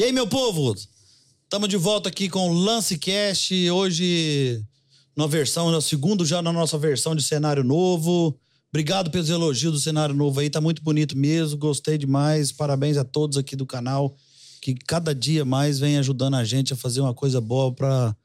E aí, meu povo? Estamos de volta aqui com o Lance Cast. Hoje, na versão, no segundo já na nossa versão de cenário novo. Obrigado pelos elogios do cenário novo aí, tá muito bonito mesmo. Gostei demais. Parabéns a todos aqui do canal que cada dia mais vem ajudando a gente a fazer uma coisa boa para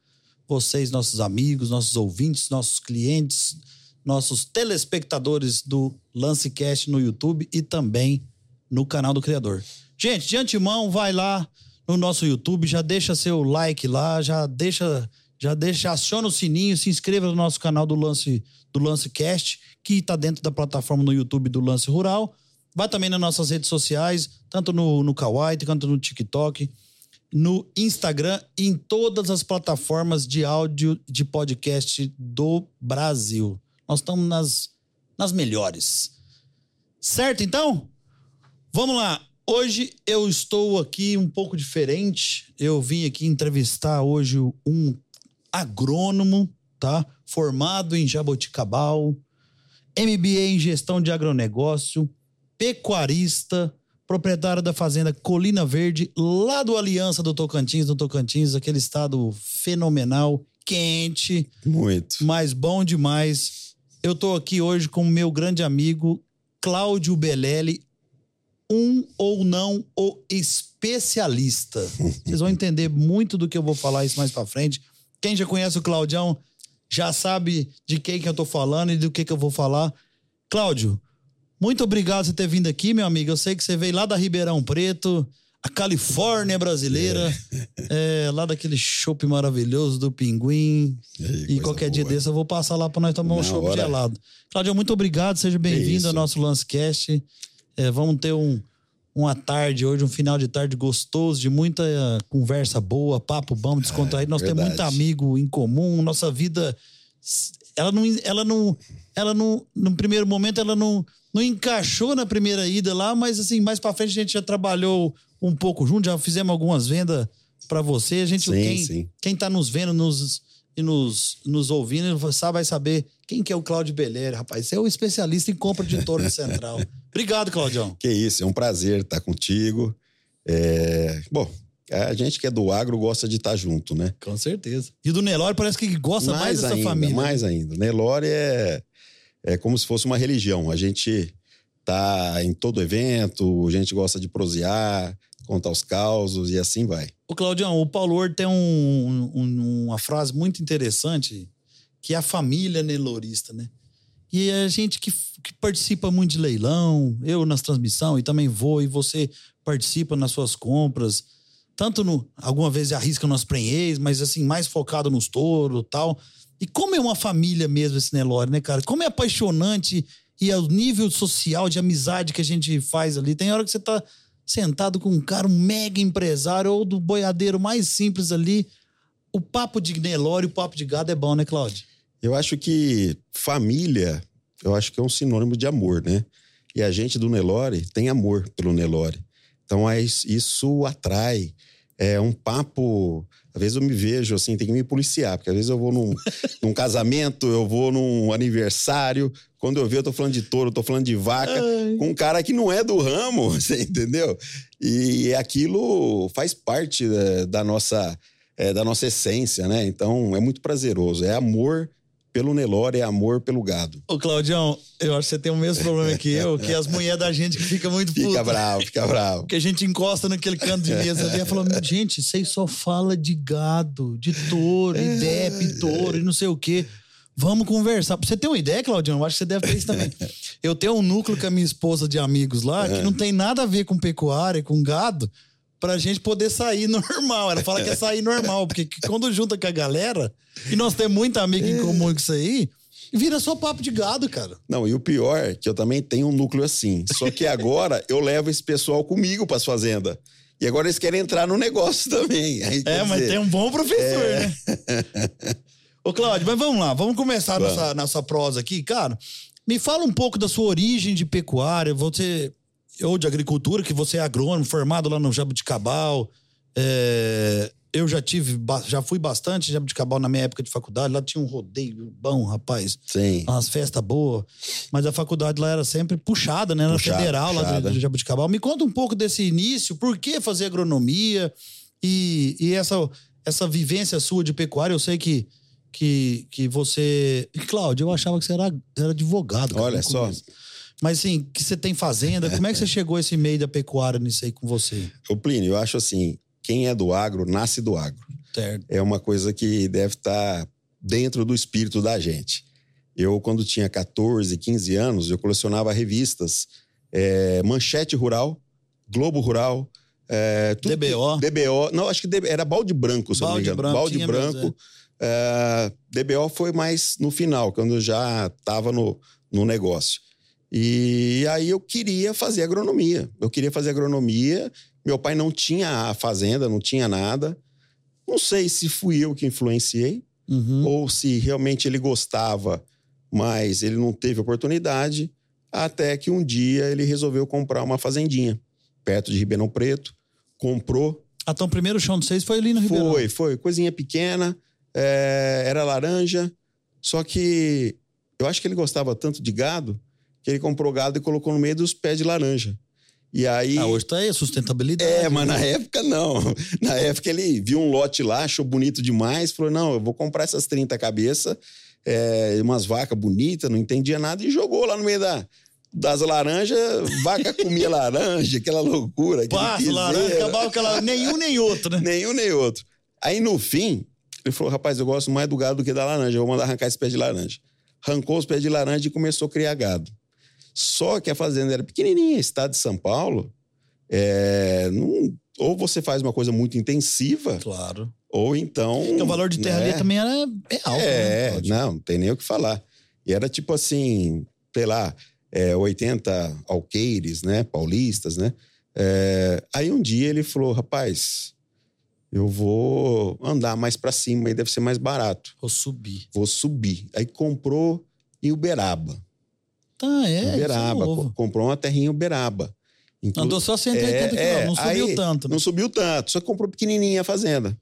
vocês, nossos amigos, nossos ouvintes, nossos clientes, nossos telespectadores do Lance Cast no YouTube e também no canal do Criador. Gente, de antemão, vai lá no nosso YouTube, já deixa seu like lá, já deixa, já deixa, aciona o sininho, se inscreva no nosso canal do Lance do Lance Cast, que está dentro da plataforma no YouTube do Lance Rural. Vai também nas nossas redes sociais, tanto no, no Kawaii quanto no TikTok, no Instagram e em todas as plataformas de áudio de podcast do Brasil. Nós estamos nas, nas melhores. Certo, então? Vamos lá. Hoje eu estou aqui um pouco diferente. Eu vim aqui entrevistar hoje um agrônomo, tá? Formado em Jaboticabal, MBA em gestão de agronegócio, pecuarista, proprietário da fazenda Colina Verde, lá do Aliança do Tocantins, do Tocantins, aquele estado fenomenal, quente. Muito. Mas bom demais. Eu tô aqui hoje com o meu grande amigo Cláudio Belelli, um ou não o especialista. Vocês vão entender muito do que eu vou falar isso mais para frente. Quem já conhece o Claudião já sabe de quem que eu tô falando e do que que eu vou falar. Cláudio, muito obrigado por ter vindo aqui, meu amigo. Eu sei que você veio lá da Ribeirão Preto, a Califórnia brasileira, é. É, lá daquele chopp maravilhoso do Pinguim. e qualquer boa. dia desse eu vou passar lá para nós tomar um chopp gelado. Cláudio, muito obrigado. Seja bem-vindo ao nosso Lancecast. É, vamos ter um, uma tarde hoje, um final de tarde gostoso, de muita conversa boa, papo bom, descontraído. Nós verdade. temos muito amigo em comum, nossa vida. Ela não. Ela não. Ela não. No primeiro momento, ela não, não encaixou na primeira ida lá, mas assim, mais pra frente a gente já trabalhou um pouco junto, já fizemos algumas vendas para você. A gente, sim, quem, sim. quem tá nos vendo, nos e nos, nos ouvindo, vai saber quem que é o Cláudio Belleri, rapaz. Você é o especialista em compra de touro central. Obrigado, Claudião. Que isso, é um prazer estar contigo. É... Bom, a gente que é do agro gosta de estar junto, né? Com certeza. E do Nelore parece que gosta mais, mais dessa ainda, família. Mais ainda. Nelore é, é como se fosse uma religião. A gente tá em todo evento, a gente gosta de prosear, contar os causos e assim vai. O Claudião, o Paulo Ward tem um, um, uma frase muito interessante que é a família nelorista, né? E a gente que, que participa muito de leilão, eu nas transmissão e também vou, e você participa nas suas compras, tanto no. Alguma vez arrisca nos prenhês, mas assim, mais focado nos touros tal. E como é uma família mesmo esse Nelore, né, cara? Como é apaixonante e é o nível social de amizade que a gente faz ali. Tem hora que você tá sentado com um cara, um mega empresário ou do boiadeiro mais simples ali. O papo de Nelore, o papo de gado é bom, né, Cláudio? Eu acho que família, eu acho que é um sinônimo de amor, né? E a gente do Nelore tem amor pelo Nelore. Então isso atrai. É um papo. Às vezes eu me vejo assim, tem que me policiar, porque às vezes eu vou num, num casamento, eu vou num aniversário, quando eu vejo, eu tô falando de touro, eu tô falando de vaca, Ai. com um cara que não é do ramo, você entendeu? E aquilo faz parte da, da nossa, é, da nossa essência, né? Então é muito prazeroso. É amor pelo Nelore, é amor pelo gado. Ô, Claudião, eu acho que você tem o mesmo problema que eu, que as mulheres da gente que fica muito puta. Fica bravo, fica bravo. Porque a gente encosta naquele canto de mesa ali e fala, gente, vocês só fala de gado, de touro, é... IDEP, touro e não sei o quê. Vamos conversar. Pra você ter uma ideia, Claudião, eu acho que você deve ter isso também. Eu tenho um núcleo com a minha esposa de amigos lá que não tem nada a ver com pecuária, com gado, pra gente poder sair normal. Ela fala que é sair normal, porque quando junta com a galera, e nós temos muita amiga em comum com isso aí, vira só papo de gado, cara. Não, e o pior é que eu também tenho um núcleo assim. Só que agora eu levo esse pessoal comigo pras fazendas. E agora eles querem entrar no negócio também. Aí, é, mas dizer, tem um bom professor, é... né? Ô, Cláudio, mas vamos lá, vamos começar vamos. Nossa, nossa prosa aqui. Cara, me fala um pouco da sua origem de pecuária, você, ou de agricultura, que você é agrônomo, formado lá no Jabuticabal. É, eu já tive, já fui bastante Jabuticabal na minha época de faculdade, lá tinha um rodeio bom, rapaz. Sim. Umas festas boas. Mas a faculdade lá era sempre puxada, né? Na Puxada, federal, lá puxada. de, de Jabuticabal. Me conta um pouco desse início, por que fazer agronomia e, e essa, essa vivência sua de pecuária. Eu sei que, que, que você. Cláudio, eu achava que você era, era advogado. cara, Olha só. Mas assim, que você tem fazenda, como é que você chegou a esse meio da pecuária nisso aí com você? Ô, Plínio, eu acho assim: quem é do agro, nasce do agro. Certo. É uma coisa que deve estar dentro do espírito da gente. Eu, quando tinha 14, 15 anos, eu colecionava revistas é, Manchete Rural, Globo Rural, é, tudo que- DBO. DBO. Não, acho que era balde branco, se eu não me Balde engano. branco, balde tinha mesmo, branco. É, DBO foi mais no final, quando eu já estava no, no negócio. E aí eu queria fazer agronomia. Eu queria fazer agronomia. Meu pai não tinha a fazenda, não tinha nada. Não sei se fui eu que influenciei Uhum. ou se realmente ele gostava, mas ele não teve oportunidade. Até que um dia ele resolveu comprar uma fazendinha perto de Ribeirão Preto. Comprou, Ah, então o primeiro chão de vocês foi ali no Ribeirão. foi, foi. Coisinha pequena, é, era laranja. Só que eu acho que ele gostava tanto de gado que ele comprou gado e colocou no meio dos pés de laranja. E aí. Ah, hoje tá aí a sustentabilidade. É, mas na né? época não. Na época ele viu um lote lá, achou bonito demais, falou: não, eu vou comprar essas 30 cabeças, é, umas vacas bonitas, não entendia nada, e jogou lá no meio da, das laranjas, vaca comia laranja, aquela loucura. Passo, laranja, acabava aquela. Nenhum nem outro, né? Nenhum nem outro. Aí no fim, ele falou: rapaz, eu gosto mais do gado do que da laranja, eu vou mandar arrancar esse pé de laranja. Arrancou os pés de laranja e começou a criar gado. Só que a fazenda era pequenininha, estado de São Paulo. é, não- ou você faz uma coisa muito intensiva, Claro. ou então. Porque o valor de terra né? ali também era, é alto, né? É, Cláudio? não, não tem nem o que falar. E era tipo assim, sei lá, é, 80 alqueires, né? Paulistas, né? É, aí um dia ele falou: rapaz, eu vou andar mais pra cima, aí deve ser mais barato. Vou subir. Vou subir. Aí comprou em Uberaba. Tá, é. é Uberaba. co- comprou uma terrinha em Uberaba. Inclu- Andou só 180 É, quilômetros, é, não subiu aí tanto. né? Não subiu tanto, só comprou pequenininha a fazenda.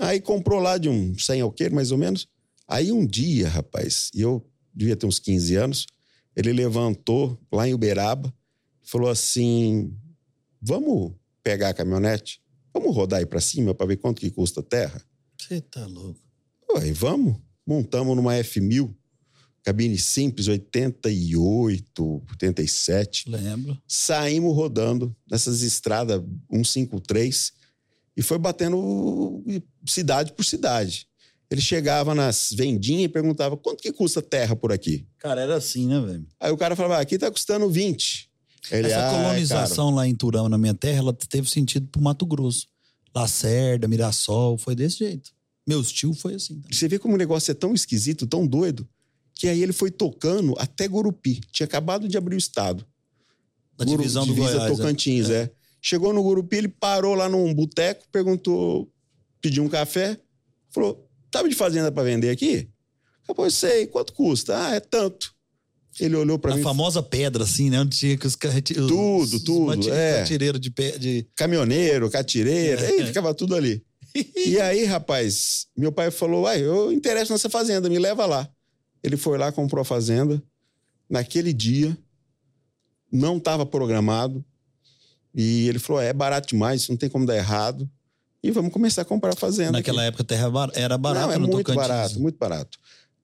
Aí comprou lá de um 100 alqueire, mais ou menos. Aí um dia, rapaz, e eu devia ter uns 15 anos, ele levantou lá em Uberaba, falou assim: vamos pegar a caminhonete? Vamos rodar aí pra cima pra ver quanto que custa a terra? Você tá louco. Ué, vamos. Montamos numa F1000, cabine simples, 88, 87 Lembro. saímos rodando nessas estradas 153 e foi batendo cidade por cidade. Ele chegava nas vendinhas e perguntava quanto que custa terra por aqui. Cara, era assim, né, velho? Aí o cara falava, "Ah, aqui tá custando 20. Ele, Essa "Ah, colonização lá em Turama, na minha terra, ela teve sentido pro Mato Grosso. Lacerda, Mirassol, foi desse jeito. Meus tios foi assim. cara." Você vê como o negócio é tão esquisito, tão doido, que aí ele foi tocando até Gurupi. Tinha acabado de abrir o estado. Na Guru- divisão do divisa Goiás. é. Tocantins, é. Chegou no Gurupi, ele parou lá num boteco, perguntou, pediu um café, falou: "Sabe de fazenda para vender aqui?" Rapaz, sei, quanto custa? Ah, é tanto. Ele olhou para A mim, famosa pedra, assim, né? Onde tinha que os carretilheiros. Tudo, tudo, é. Catireiro de, pé, de. caminhoneiro, catireira, É. aí ficava tudo ali. E aí, rapaz, meu pai falou: Uai, eu interesso nessa fazenda, me leva lá. Ele foi lá, comprou a fazenda. Naquele dia, não estava programado. E ele falou: é barato demais, não tem como dar errado. E vamos começar a comprar a fazenda. Naquela aqui. época a terra era barata Não, é muito barato, muito barato.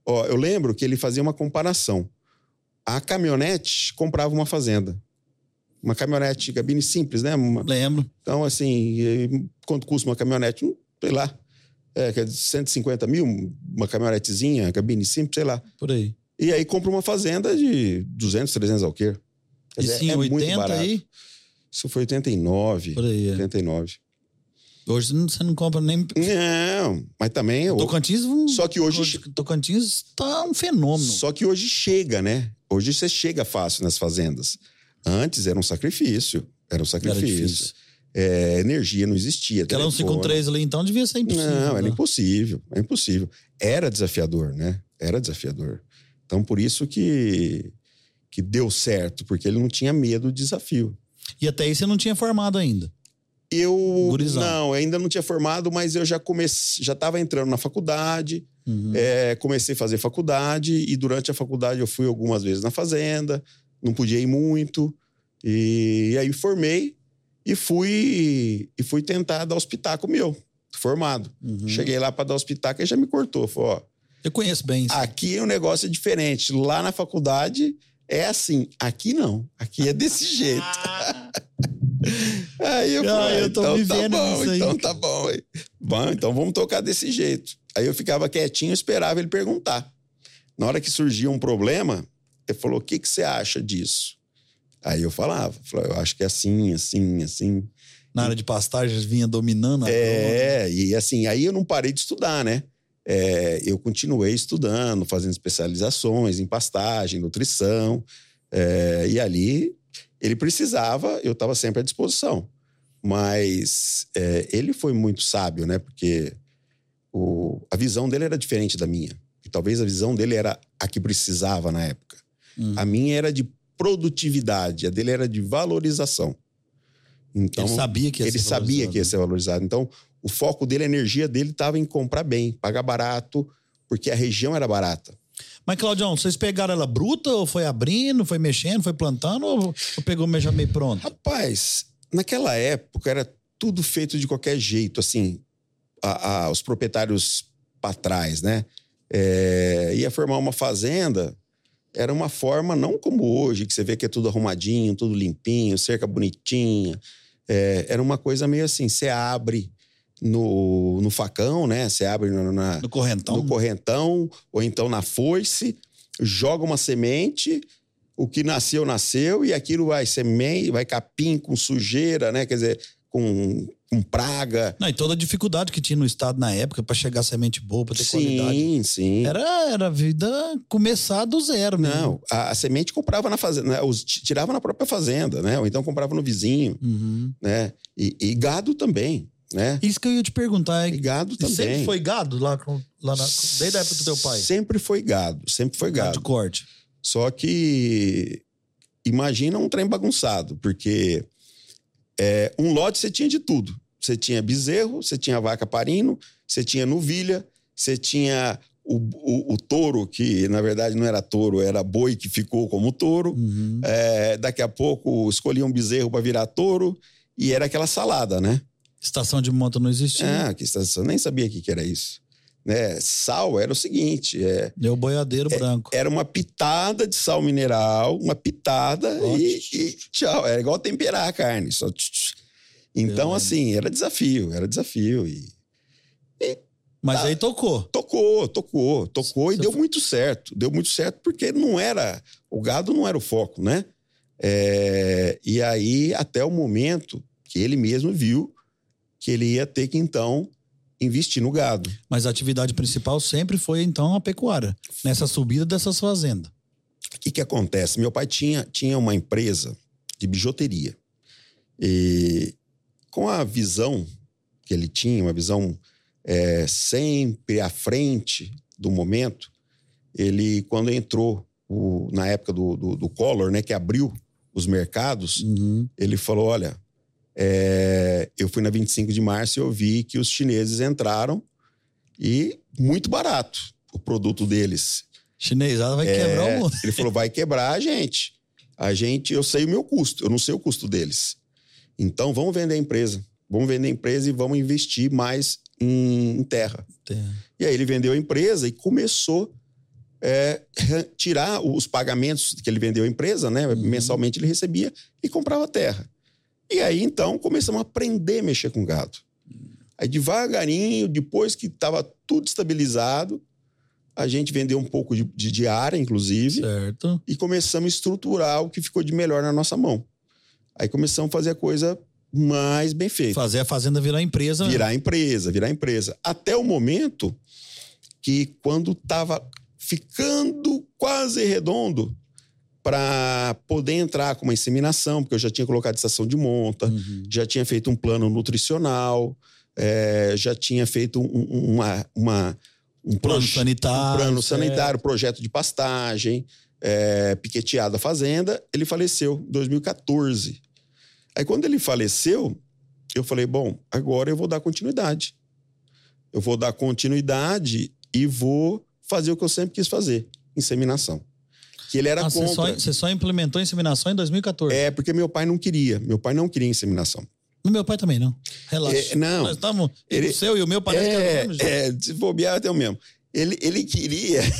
Ó, eu lembro que ele fazia uma comparação. A caminhonete comprava uma fazenda. Uma caminhonete, cabine simples, né? Uma- Lembro. então, assim, e quanto custa uma caminhonete? Sei lá. É, que é de 150 mil, uma caminhonetezinha, cabine simples, sei lá. Por aí. E aí compra uma fazenda de 200, 300 alqueire. Quer Isso dizer, em é muito 80 barato. aí? Isso foi 89, Por aí. é. 89. Hoje você não compra nem. Não, mas também... eu- Tocantins. Só que hoje... Tocantins tá um fenômeno. Só que hoje chega, né? Hoje você chega fácil nas fazendas. Antes era um sacrifício. Era um Era sacrifício. difícil. É, energia não existia. Aquela telefone. 153 ali, então, devia ser impossível. Não, era né? impossível, é impossível. Era desafiador, né? Era desafiador. Então, por isso que, que deu certo, porque ele não tinha medo do desafio. E até aí você não tinha formado ainda. Eu Gurizão. não, ainda não tinha formado, mas eu já comecei, já estava entrando na faculdade, Uhum. É, comecei a fazer faculdade e durante a faculdade eu fui algumas vezes na fazenda, não podia ir muito. E, e aí formei e fui e fui tentar dar hospital meu, formado. Uhum. Cheguei lá para dar hospital e já me cortou. Falou, ó, Eu conheço bem isso. aqui o negócio é diferente. Lá na faculdade é assim, aqui não. Aqui é desse jeito. Aí eu Ah, falei, eu tô então tá vivendo bom, isso aí. então tá bom. Bom, então vamos tocar desse jeito. Aí eu ficava quietinho e esperava ele perguntar. Na hora que surgia um problema, ele falou: o que, que você acha disso? Aí eu falava, falava, eu acho que é assim, assim, assim. Na área de pastagens vinha dominando a É, e assim, aí eu não parei de estudar, né? É, eu continuei estudando, fazendo especializações em pastagem, nutrição. é, e ali ele precisava, eu estava sempre à disposição. Mas é, ele foi muito sábio, né? Porque o- a visão dele era diferente da minha. E talvez a visão dele era a que precisava na época. Hum. A minha era de produtividade, a dele era de valorização. Então, ele sabia que ia ele ser sabia valorizado. que ia ser valorizado. Então, o foco dele, a energia dele estava em comprar bem, pagar barato, porque a região era barata. Mas, Claudião, vocês pegaram ela bruta ou foi abrindo, foi mexendo, foi plantando ou, ou pegou já meio pronto? Rapaz, naquela época era tudo feito de qualquer jeito, assim, a- a- os proprietários para trás, né? É, ia formar uma fazenda, era uma forma não como hoje, que você vê que é tudo arrumadinho, tudo limpinho, cerca bonitinha. É, era uma coisa meio assim, você abre no, no facão, né? Você abre na, na- No correntão? no correntão, ou então na foice, joga uma semente, o que nasceu, nasceu, e aquilo vai semente, vai capim com sujeira, né? Quer dizer, com, com praga. Não, e toda a dificuldade que tinha no estado na época pra chegar semente boa, pra ter qualidade. Sim, sim. Era, era vida começar do zero mesmo. Não, a, a semente comprava na fazenda, né? Os, tirava na própria fazenda, né? Ou então comprava no vizinho, Uhum. né? E, e gado também, né? Isso que eu ia te perguntar. E É, gado e também. sempre foi gado lá, lá na, desde a época do teu pai? Sempre foi gado, sempre foi Gado gado. de corte. Só que imagina um trem bagunçado, porque é, um lote você tinha de tudo. Você tinha bezerro, você tinha vaca parino, você tinha novilha, você tinha o, o- o touro, que na verdade não era touro, era boi que ficou como touro. Uhum. É, daqui a pouco escolhia um bezerro para virar touro e era aquela salada, né? Estação de monta não existia. Ah, que estação, nem sabia o que, que era isso. Né? Sal era o seguinte: é, Deu boiadeiro branco. era uma pitada de sal mineral, uma pitada e, e tchau. Era igual temperar a carne. Só tch, tch. Então, assim, era desafio, era desafio. E Mas tá. aí tocou. tocou, tocou, tocou e Você deu foi- muito certo. Deu muito certo porque não era. O gado não era o foco, né? É, e aí, até o momento que ele mesmo viu que ele ia ter que, então, investir no gado. Mas a atividade principal sempre foi, então, a pecuária. Nessa subida dessas fazendas. O que, que acontece? Meu pai tinha, tinha uma empresa de bijuteria. E com a visão que ele tinha, uma visão é, sempre à frente do momento, ele, quando entrou o- na época do, do, do Collor, né, que abriu os mercados, Uhum. ele falou: Olha, é, eu fui na 25 de março e eu vi que os chineses entraram e muito barato o produto deles. Chinesada vai quebrar É, o mundo. Ele falou: vai quebrar a gente. A gente, eu sei o meu custo, eu não sei o custo deles. Então vamos vender a empresa. Vamos vender a empresa e vamos investir mais em, em terra. E aí ele vendeu a empresa e começou é, tirar os pagamentos que ele vendeu a empresa, né? Uhum. Mensalmente ele recebia e comprava terra. E aí então começamos a aprender a mexer com gado. Aí devagarinho, depois que estava tudo estabilizado, a gente vendeu um pouco de, de, de área, inclusive, Certo. e começamos a estruturar o que ficou de melhor na nossa mão. Aí começamos a fazer a coisa mais bem feita. Fazer a fazenda virar empresa. né? Virar empresa, virar empresa. Até o momento que, quando estava ficando quase redondo para poder entrar com uma inseminação, porque eu já tinha colocado estação de monta, Uhum. já tinha feito um plano nutricional, é, já tinha feito um, um- uma, uma- um Plano sanitário. um plano sanitário, projeto de pastagem, é, piqueteado a fazenda. Ele faleceu em 2014. Aí, quando ele faleceu, eu falei: bom, agora eu vou dar continuidade. Eu vou dar continuidade e vou fazer o que eu sempre quis fazer: inseminação. Que ele era Ah, você, contra. só, você só implementou a inseminação em 2014. É, porque meu pai não queria. Meu pai não queria inseminação. No meu pai também, não. Relaxa. É, não. Nós estamos. Ele- O seu e o meu parece que é o É, mesmo é, se bobear até o mesmo. Ele, ele queria.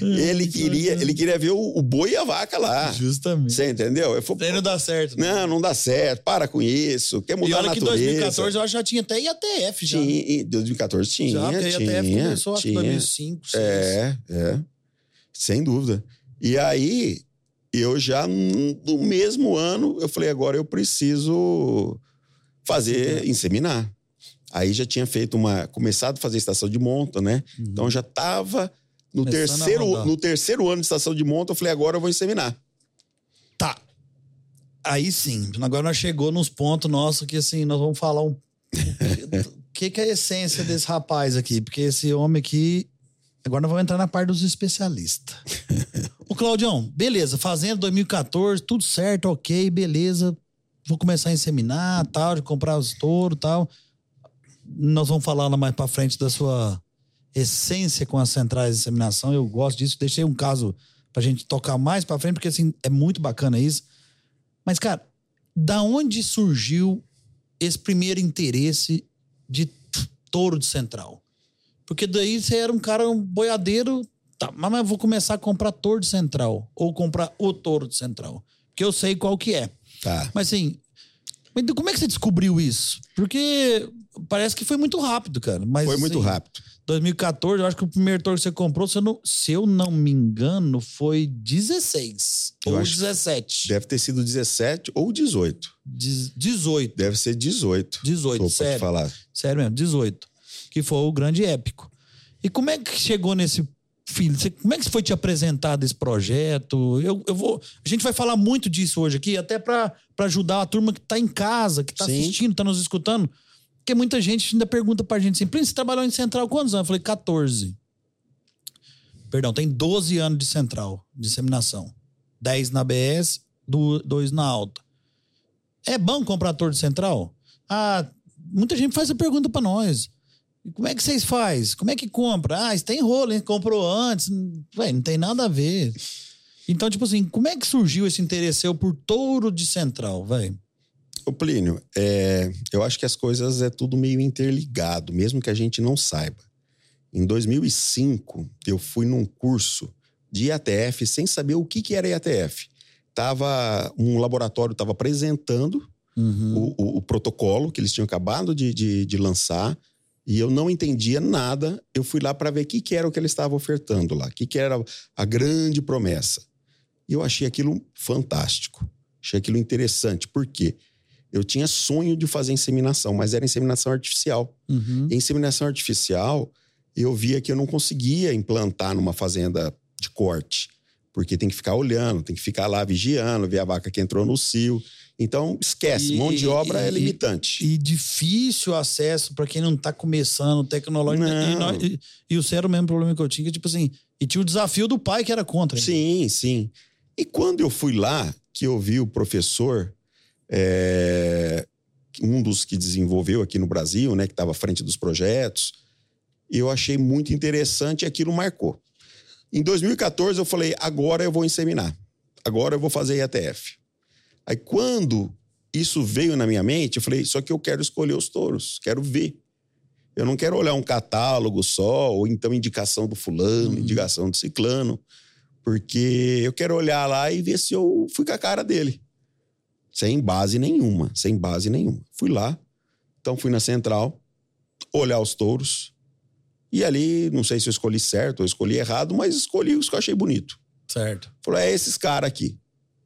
ele queria, ele queria ver o, o boi e a vaca lá. Justamente. Você entendeu? Eu falei, não dá certo. né? não, não dá certo, para com isso. Quer e mudar a olha que em natureza. 2014 eu acho que já tinha até IATF já. né? Tinha, em 2014 tinha, já, porque a IATF tinha, começou acho que em tinha. 2005, 2006. É, é. Sem dúvida. E aí, eu já no no mesmo ano, eu falei, agora eu preciso fazer, inseminar. Aí já tinha feito uma. começado a fazer estação de monta, né? Então já estava no Começando terceiro, no terceiro ano de estação de monta, eu falei, agora eu vou inseminar. Tá. Aí sim. Agora nós chegou nos pontos nossos que assim, nós vamos falar um. O que, que é a essência desse rapaz aqui? Porque esse homem aqui. Agora nós vamos entrar na parte dos especialistas. o Claudião, beleza, fazenda 2014, tudo certo, ok, beleza. Vou começar a inseminar, tal, de comprar os touros tal. Nós vamos falar mais pra frente da sua essência com as centrais de inseminação. Eu gosto disso. Deixei um caso pra gente tocar mais pra frente, porque assim, é muito bacana isso. Mas, cara, da onde surgiu esse primeiro interesse de touro de central? Porque daí você era um cara, um boiadeiro, tá, mas eu vou começar a comprar touro de central, ou comprar o touro de central. Porque eu sei qual que é. Tá. Mas assim, mas então como é que você descobriu isso? Porque parece que foi muito rápido, cara. Mas, Foi muito assim, rápido. 2014, eu acho que o primeiro touro que você comprou, se eu não, se eu não me engano, foi 16 Eu ou acho que 17. Deve ter sido 17 ou 18. Diz- 18. Deve ser 18. 18, Tô pra te sério. falar. Sério mesmo, 18. Que foi o grande épico. E como é que chegou nesse filho? Você- como é que foi te apresentado esse projeto? Eu, eu vou. A gente vai falar muito disso hoje aqui, até para ajudar a turma que tá em casa, que tá Sim. assistindo, tá nos escutando. Porque muita gente ainda pergunta pra gente assim: Príncipe, você trabalhou em central há quantos anos? Eu falei, 14. Perdão, tem 12 anos de central, de disseminação. 10 na BS, 2 na alta. É bom comprar torre de central? Ah, muita gente faz a pergunta pra nós. E Como é que vocês faz? Como é que compra? Ah, isso tem rolo, hein? Comprou antes. Ué, não tem nada a ver. Então, tipo assim, como é que surgiu esse interesse seu por touro de central, velho? Ô Plínio, é, eu acho que as coisas é tudo meio interligado, mesmo que a gente não saiba. Em 2005, eu fui num curso de IATF sem saber o que, que era IATF. Tava, um laboratório estava apresentando Uhum. o, o- o protocolo que eles tinham acabado de, de- de lançar e eu não entendia nada. Eu fui lá para ver o que, que era o que eles estavam ofertando lá, o que, que era a grande promessa. E eu achei aquilo fantástico, achei aquilo interessante. Por quê? Eu tinha sonho de fazer inseminação, mas era inseminação artificial. Uhum. E inseminação artificial, eu via que eu não conseguia implantar numa fazenda de corte, porque tem que ficar olhando, tem que ficar lá vigiando, ver a vaca que entrou no cio. Então, esquece, E- mão de obra é e- limitante. E difícil acesso pra quem não tá começando tecnológico. E, Não. e, e o sério mesmo problema que eu tinha, que tipo assim, e tinha o desafio do pai que era contra. Sim, sim. E quando eu fui lá, que eu vi o professor, é, um dos que desenvolveu aqui no Brasil, né, que estava à frente dos projetos, eu achei muito interessante e aquilo marcou. Em 2014, eu falei: agora eu vou inseminar. Agora eu vou fazer IATF. Aí, quando isso veio na minha mente, eu falei: só que eu quero escolher os touros, quero ver. Eu não quero olhar um catálogo só, ou então indicação do fulano, Uhum. indicação do ciclano, porque eu quero olhar lá e ver se eu fui com a cara dele. Sem base nenhuma, sem base nenhuma. Fui lá, então fui na central, olhar os touros, e ali, não sei se eu escolhi certo ou escolhi errado, mas escolhi os que eu achei bonito. Certo. Falei, é esses caras aqui.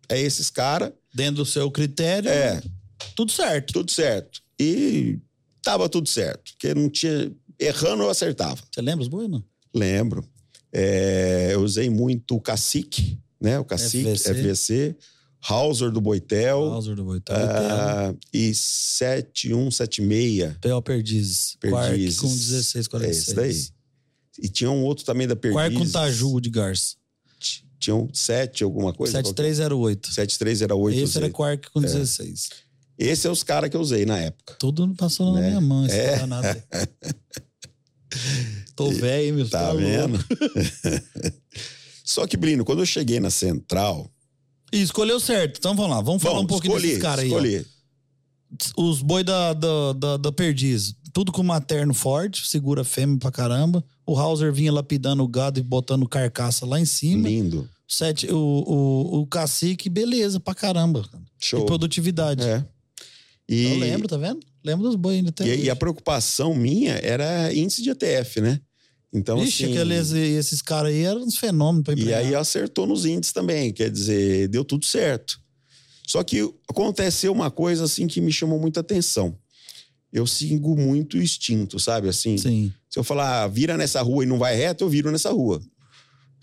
É esses caras, Dentro do seu critério, é, tudo certo. tudo certo. E tava tudo certo, porque não tinha. Errando eu acertava. Você lembra os boi, não? Lembro. É, eu usei muito o Cacique, né? O Cacique, FVC. FVC, Hauser do Boitel. Hauser do Boitel. ah, e 7176. PO Perdizes. Perdizes. Quark com 1646. É esse daí. E tinha um outro também da Perdizes. Quark com Tajugo de Garça. Tinha um 7 alguma coisa. 7308. 7308. Esse era. Quark com 16. Esse é os caras que eu usei na época. Tudo passou na Né? minha mão. esse É. danado aí. Tô velho, meu? Tá louco. vendo? Só que, Brino, quando eu cheguei na central. E escolheu certo. Então vamos lá, vamos falar Bom, um pouquinho escolhi, desses caras aí. ó. escolhi. Os boi da, da, da, da Perdiz. Tudo com materno forte, segura fêmea pra caramba. O Hauser vinha lapidando o gado e botando carcaça lá em cima. Lindo. Sete, o, o, o cacique, beleza, pra caramba. cara. Show. E produtividade. É. E, Eu lembro, tá vendo? Lembro dos boi ainda até E, e a preocupação minha era índice de ETF, né? Então, Ixi, assim, aqueles, esses caras aí eram uns fenômenos pra E empregar. aí acertou nos índices também, quer dizer, deu tudo certo. Só que aconteceu uma coisa assim que me chamou muita atenção. Eu sigo muito o instinto, sabe? Assim, Sim. se eu falar, "Ah, vira nessa rua e não vai reto, eu viro nessa rua.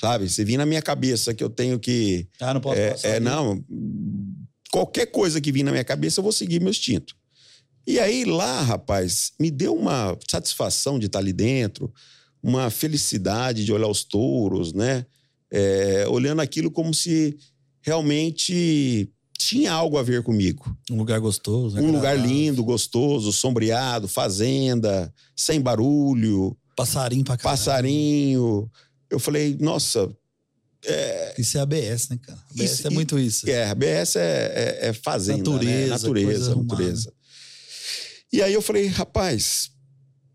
Sabe? Se vir na minha cabeça que eu tenho que. Ah, não pode É, passar. é, ali. não. Qualquer coisa que vir na minha cabeça, eu vou seguir meu instinto. E aí lá, rapaz, me deu uma satisfação de estar ali dentro, uma felicidade de olhar os touros, né? É, olhando aquilo como se realmente tinha algo a ver comigo. Um lugar gostoso. Um lugar lindo, gostoso, sombreado, fazenda, sem barulho, Passarinho pra caramba. passarinho. Eu falei, nossa, Isso é ABS, né, cara? ABS Isso- é muito isso. É, BS é, é, é fazenda, Natureza, né? Natureza, natureza. E aí eu falei, rapaz,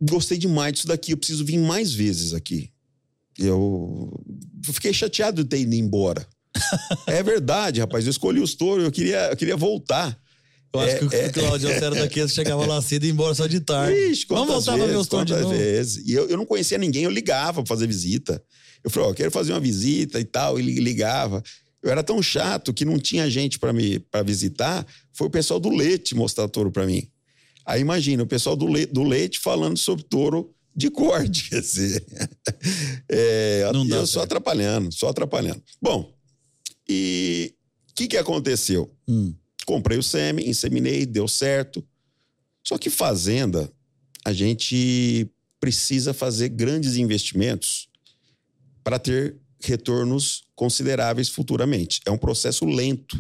gostei demais disso daqui, eu preciso vir mais vezes aqui. Eu fiquei chateado de ter ido embora. É verdade, rapaz, eu escolhi os touros, eu queria, eu queria voltar. Eu acho É, que o é. Claudio era daqueles que chegava lá cedo e ia embora só de tarde. Ixi, Vamos voltar pra ver vezes, os touros de novo. vezes. E eu, eu não conhecia ninguém, eu ligava pra fazer visita. Eu falei, ó, eu quero fazer uma visita e tal, e li- ligava. Eu era tão chato que não tinha gente pra me para visitar, foi o pessoal do leite mostrar touro pra mim. Aí imagina, o pessoal do, le, do leite falando sobre touro de corte, quer dizer. É, Não dá eu só certo. atrapalhando, só atrapalhando. Bom, e o que, que aconteceu? Hum. Comprei o sêmen, inseminei, deu certo. Só que fazenda, a gente precisa fazer grandes investimentos para ter retornos consideráveis futuramente. É um processo lento.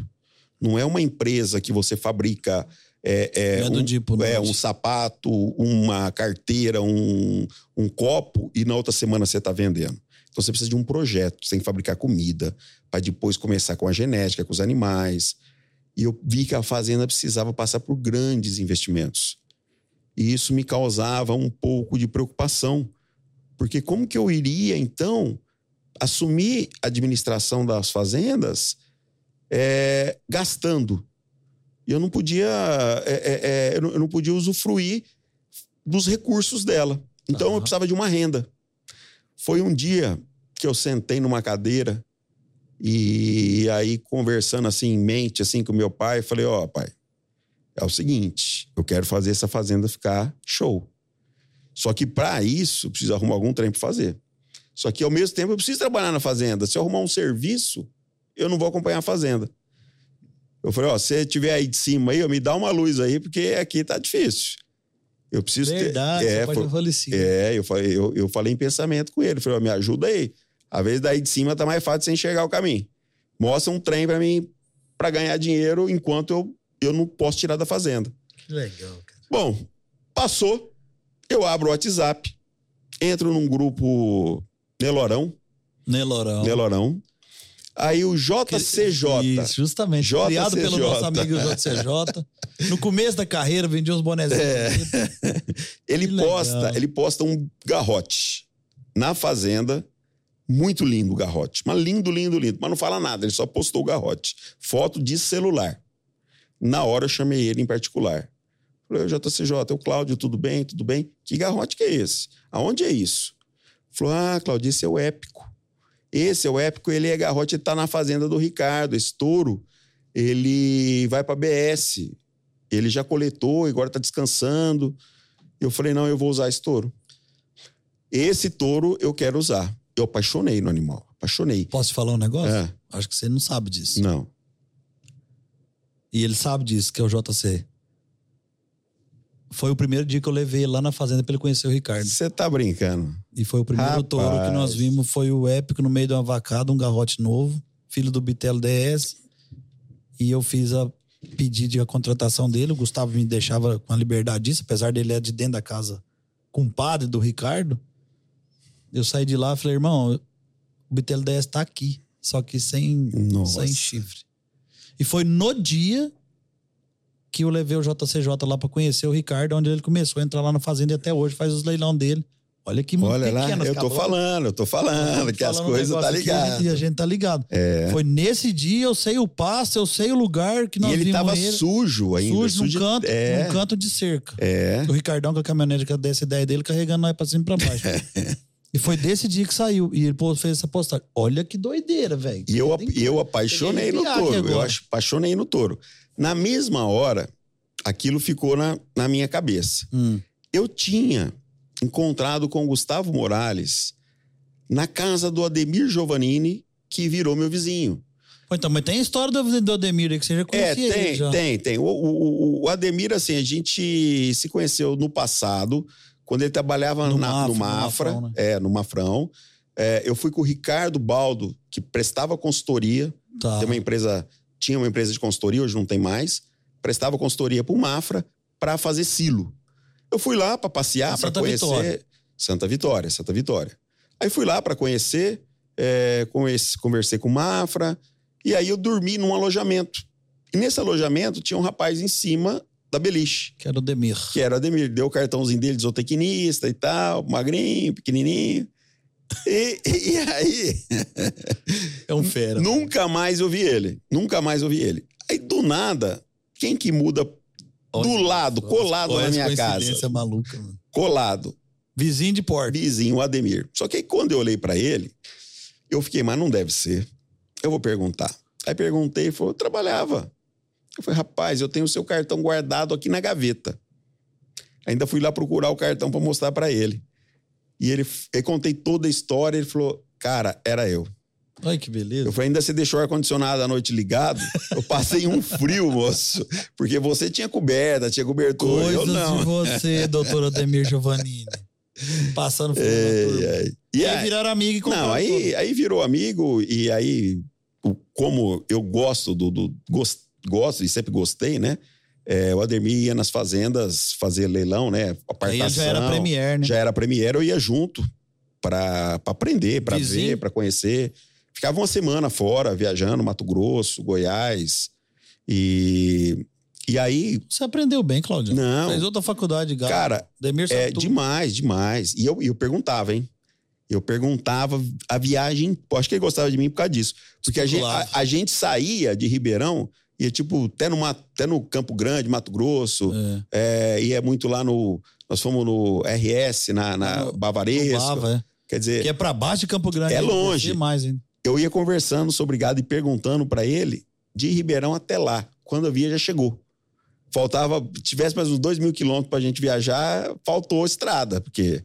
Não é uma empresa que você fabrica é, é, é um, tipo, é, um sapato, uma carteira, um, um copo e na outra semana você está vendendo. Então você precisa de um projeto, você tem que fabricar comida para depois começar com a genética, com os animais. E eu vi que a fazenda precisava passar por grandes investimentos. E isso me causava um pouco de preocupação, porque como que eu iria então assumir a administração das fazendas é, gastando? E eu não podia, é, é, é, eu não- eu podia usufruir dos recursos dela. Então eu Aham. precisava de uma renda. Foi um dia que eu sentei numa cadeira e aí conversando assim em mente assim com meu pai, falei: "Ó, pai, é o seguinte, eu quero fazer essa fazenda ficar show. Só que para isso eu preciso arrumar algum trem para fazer. Só que ao mesmo tempo eu preciso trabalhar na fazenda. Se eu arrumar um serviço, eu não vou acompanhar a fazenda. Eu falei, ó, se estiver aí de cima aí, me dá uma luz aí, porque aqui tá difícil. Eu preciso Verdade, ter. é, pode foi- falecer. é, eu falei, eu, eu falei em pensamento com ele. Falei, ó, me ajuda aí. Às vezes daí de cima tá mais fácil você enxergar o caminho. Mostra um trem para mim para ganhar dinheiro enquanto eu, eu não posso tirar da fazenda. Que legal, cara. Bom, passou. Eu abro o WhatsApp, entro num grupo Nelorão, Nelorão. Nelorão. Aí o JCJ. Isso, justamente. JCJ. Criado pelo nosso amigo JCJ. No começo da carreira, vendia uns bonezinhos. É. Ele Que legal. posta, ele posta um garrote na fazenda. Muito lindo o garrote. Mas lindo, lindo, lindo. Mas não fala nada, ele só postou o garrote. Foto de celular. Na hora eu chamei ele em particular. Falei, JCJ, o Cláudio, tudo bem? Tudo bem? Que garrote que é esse? Aonde é isso? Falou, ah, Cláudio, esse é o épico. Esse é o épico, ele é garrote, ele tá na fazenda do Ricardo. Esse touro, ele vai pra BS. Ele já coletou, agora tá descansando. Eu falei, não, eu vou usar esse touro. Esse touro eu quero usar. Eu apaixonei no animal, apaixonei. Posso falar um negócio? É, Acho que você não sabe disso. não. E ele sabe disso, que é o JC. Foi o primeiro dia que eu levei lá na fazenda pra ele conhecer o Ricardo. Você tá brincando. E foi o primeiro Rapaz. touro que nós vimos, foi o épico no meio de uma vacada, um garrote novo, filho do Bitelo DS. E eu fiz a pedido de a contratação dele. O Gustavo me deixava com a liberdade disso, apesar dele é de dentro da casa, compadre do Ricardo. Eu saí de lá e falei, irmão, o Bitelo 10 tá aqui, só que sem, Nossa. sem chifre. E foi no dia que eu levei o JCJ lá pra conhecer o Ricardo, onde ele começou a entrar lá na fazenda e até hoje faz os leilão dele. Olha que Olha lá, eu tô falando, eu tô falando que as falando um coisas tá ligado. E a gente tá ligado. É. Foi nesse dia, eu sei o passo, eu sei o lugar que nós E ele vimos tava ele. sujo ainda. sujo, num sujo- canto, É, num canto de cerca. é. O Ricardão com a caminhonete dessa ideia dele, carregando nós pra cima e pra baixo. e foi desse dia que saiu. E ele fez essa postagem. Olha que doideira, velho. E eu, que- eu apaixonei no touro. Eu acho- apaixonei no touro. Na mesma hora, aquilo ficou na, na minha cabeça. Hum. Eu tinha encontrado com o Gustavo Morales na casa do Ademir Giovannini, que virou meu vizinho. Pô, então, mas tem a história do, do Ademir aí que você já É, conhecia ele tem, já. tem, tem. O, o- o- Ademir, assim, a gente se conheceu no passado, quando ele trabalhava No na- Mafra, no no Mafra. Mafrão, né? É, no Mafrão. É, eu fui com o Ricardo Baldo, que prestava consultoria Tá. tem uma empresa, tinha uma empresa de consultoria, hoje não tem mais, prestava consultoria para o Mafra para fazer silo. Eu fui lá para passear, para conhecer Vitória. Santa Vitória, Santa Vitória. Aí fui lá para conhecer, é, conhece- conversei com o Mafra e aí eu dormi num alojamento. E nesse alojamento tinha um rapaz em cima da beliche, Que era o Demir. que era o Ademir, deu o cartãozinho dele de zootecnista e tal, magrinho, pequenininho. E, e aí É um fera. Nunca mais eu vi ele. Nunca mais eu vi ele. Aí, do nada, quem que muda do Olha lado, só, colado olha na minha casa? maluca, mano. Colado. Vizinho de porta. Vizinho, o Ademir. Só que aí, quando eu olhei pra ele, eu fiquei, mas não deve ser. Eu vou perguntar. Aí perguntei, falou, eu trabalhava. Eu falei, rapaz, eu tenho o seu cartão guardado aqui na gaveta. Ainda fui lá procurar o cartão pra mostrar pra ele. E ele, eu contei toda a história, ele falou, cara, era eu. Olha que beleza. Eu falei, ainda você deixou o ar-condicionado à noite ligado? Eu passei um frio, moço. Porque você tinha coberta, tinha cobertor. eu Coisas não. de você, doutor Ademir Giovannini. Passando Ei, turma. ei. E aí aí, viraram amigo e compraram não, aí, tudo. aí virou amigo e aí, como eu gosto do. do gos- gosto e sempre gostei, né? É, o Ademir ia nas fazendas fazer leilão, né? Aí Apartação. ele já era Premier, né? já era Premiere, eu ia junto para aprender, para ver, para conhecer. Ficava uma semana fora, viajando, Mato Grosso, Goiás. E, e aí, Você aprendeu bem, Claudio. Não. Fez outra faculdade, cara, Demir sabe é tudo. demais, demais. E eu, eu perguntava, hein? Eu perguntava a viagem. Acho que ele gostava de mim por causa disso. Porque a gente, a, a gente saía de Ribeirão, ia tipo até no, até no Campo Grande, Mato Grosso, É. é, ia muito lá no. Nós fomos no RS, na, na Ah, no- Bavaresco. Roubava, é. Quer dizer, Que é pra baixo de Campo Grande. É longe. descer mais ainda. eu ia conversando sobre gado e perguntando pra ele de Ribeirão até lá. Quando eu via, já chegou. Faltava, tivesse mais uns dois mil quilômetros pra gente viajar, faltou estrada, porque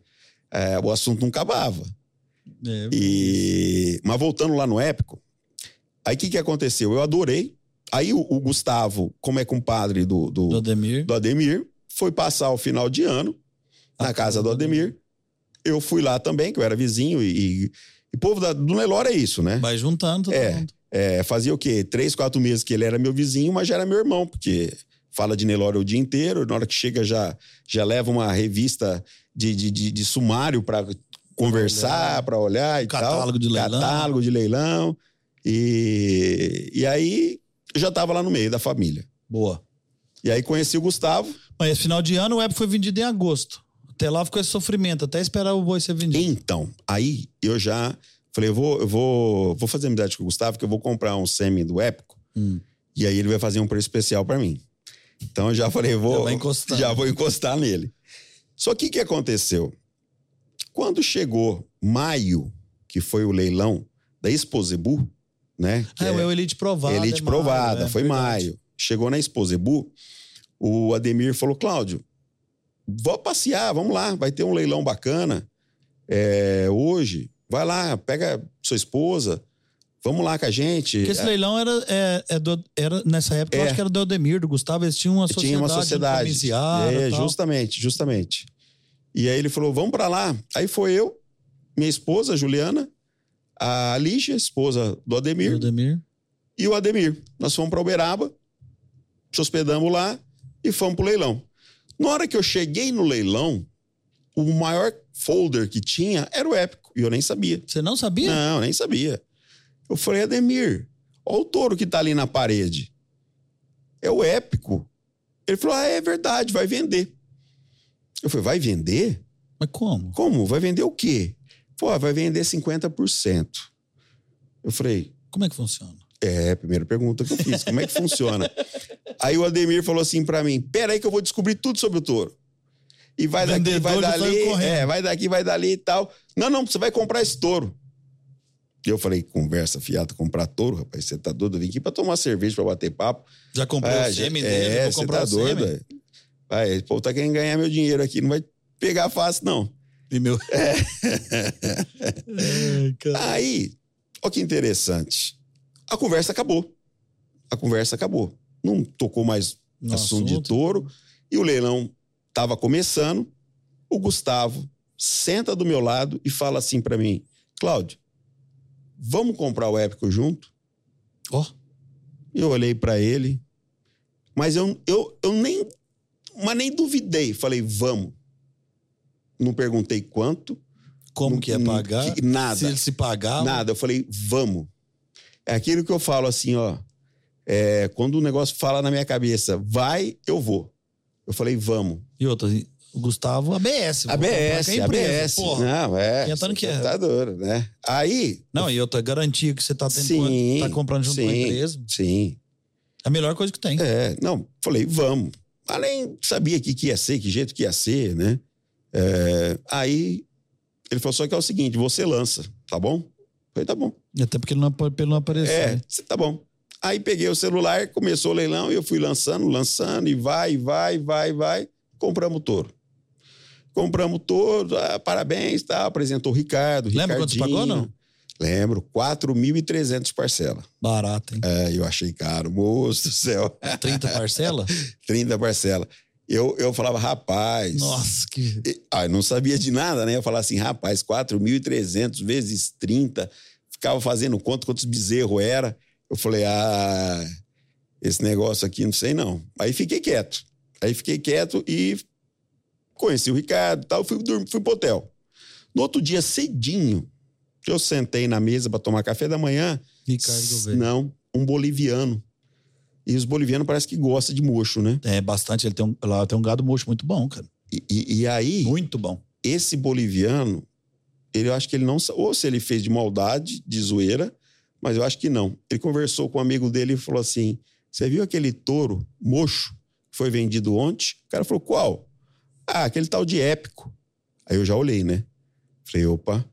é, o assunto não acabava. É. E, mas voltando lá no Épico, aí o que, que aconteceu? Eu adorei. Aí o, o Gustavo, como é compadre do, do, Do Ademir. do Ademir, foi passar o final de ano na Ah, casa do Ademir. Eu fui lá também, que eu era vizinho, e, e, e o povo da- do Nelore é isso, né? Vai juntando todo É. mundo. É, fazia o quê? Três, quatro meses que ele era meu vizinho, mas já era meu irmão, porque fala de Nelore o dia inteiro. Na hora que chega, já, já leva uma revista de, de, de, de sumário para conversar, para olhar e Catálogo tal. de leilão. Catálogo de leilão. E, e aí já estava lá no meio da família. Boa. E aí conheci o Gustavo. Mas esse final de ano o web foi vendido em agosto. Até lá ficou esse sofrimento, até esperar o boi ser vendido. Então, aí eu já falei, eu vou, eu vou, vou fazer amizade com o Gustavo, que eu vou comprar um semi do Épico. Hum. E aí ele vai fazer um preço especial para mim. Então eu já falei, vou, Já já vou encostar nele. Só que o que aconteceu? Quando chegou maio, que foi o leilão da Exposebu, né? que Ah, é o Elite provada. Elite é provada, maio, é foi verdade. maio. Chegou na Exposebu, o Ademir falou, Cláudio, vou passear, vamos lá, vai ter um leilão bacana é, hoje. Vai lá, pega sua esposa, vamos lá com a gente. Porque esse leilão era, é, é do- era nessa época, eu É. acho que era do Ademir, do Gustavo, eles tinham uma sociedade. Tinha uma sociedade. É, justamente, justamente. E aí ele falou: vamos pra lá. Aí foi eu, minha esposa, Juliana, a Lígia, esposa do Ademir, Ademir. e o Ademir. Nós fomos pra Uberaba, se hospedamos lá e fomos pro leilão. Na hora que eu cheguei no leilão, o maior folder que tinha era o Épico. épico. E eu nem sabia. Você não sabia? Não, nem sabia. Eu falei, Ademir, olha o touro que tá ali na parede. É o épico. Ele falou, ah, é verdade, vai vender. Eu falei, vai vender? Mas como? Como? Vai vender o quê? Pô, vai vender 50%. Eu falei, Como é que funciona? é, primeira pergunta que eu fiz, como é que funciona? Aí o Ademir falou assim pra mim: pera aí que eu vou descobrir tudo sobre o touro. E vai daqui, Vendedor vai já saiu dali, é, vai daqui, vai dali e tal. Não, não, você vai comprar esse touro. E eu falei, conversa fiada, comprar touro, rapaz, você tá doido? Eu vim aqui pra tomar cerveja, pra bater papo. Já comprou Ah, o sêmen dele? É, vou você comprar tá o doido, velho. Vai, povo tá querendo ganhar meu dinheiro aqui, não vai pegar fácil, não. E meu... É. Ai. Aí, olha que interessante. A conversa acabou. A conversa acabou. Não tocou mais No assunto de assunto. touro. E o leilão estava começando. O Gustavo senta do meu lado e fala assim para mim: Cláudio, vamos comprar o Épico junto? Ó, Eu olhei para ele, mas eu, eu, eu nem, mas nem duvidei. Falei, vamos. Não perguntei quanto, como não- que ia pagar? que- nada. Se ele se pagava? Nada. Eu falei, vamos. É aquilo que eu falo assim, ó. é, quando o negócio fala na minha cabeça, vai, eu vou. Eu falei, vamos. E outra, o Gustavo, ABS. ABS, empresa, ABS. Porra. Não, é. Você que é? Tá duro, né? Aí. Não, e outra, garantia que você tá tendo Sim, tá comprando junto com a sim. empresa. Sim. É a melhor coisa que tem. É, não, falei, vamos. Nem sabia que, que ia ser, que jeito que ia ser, né? É, aí ele falou só que é o seguinte: você lança, tá bom? Falei, tá bom. Até porque ele não, ele não apareceu. É, tá bom. Aí peguei o celular, começou o leilão e eu fui lançando, lançando, e vai, vai, vai, vai. Compramos o touro. Compramos o touro, ah, parabéns, tá? Apresentou o Ricardo, Lembra quanto pagou, não? Lembro, 4.300 parcela. Barato, hein? É, eu achei caro, moço do céu. 30 parcela? 30 parcela. Eu, eu falava, rapaz. Nossa, que. Ah, eu não sabia de nada, né? Eu falava assim, rapaz, 4.300 vezes 30. Ficava fazendo conta quantos bezerros era. Eu falei, ah, esse negócio aqui não sei não. Aí fiquei quieto. Aí fiquei quieto e conheci o Ricardo e tal. Fui, dormir, fui pro hotel. No outro dia, cedinho, eu sentei na mesa para tomar café da manhã. Ricardo Gouveia. Não, um boliviano. E os bolivianos parece que gostam de mocho, né? É, bastante. Ele tem um, lá tem um gado mocho muito bom, cara. E, e- e aí, Muito bom. esse boliviano, ele eu acho que ele não. Ou se ele fez de maldade, de zoeira, mas eu acho que não. Ele conversou com um amigo dele e falou assim: Você viu aquele touro mocho que foi vendido ontem? O cara falou: Qual? Ah, aquele tal de épico. Aí eu já olhei, né? Falei: opa,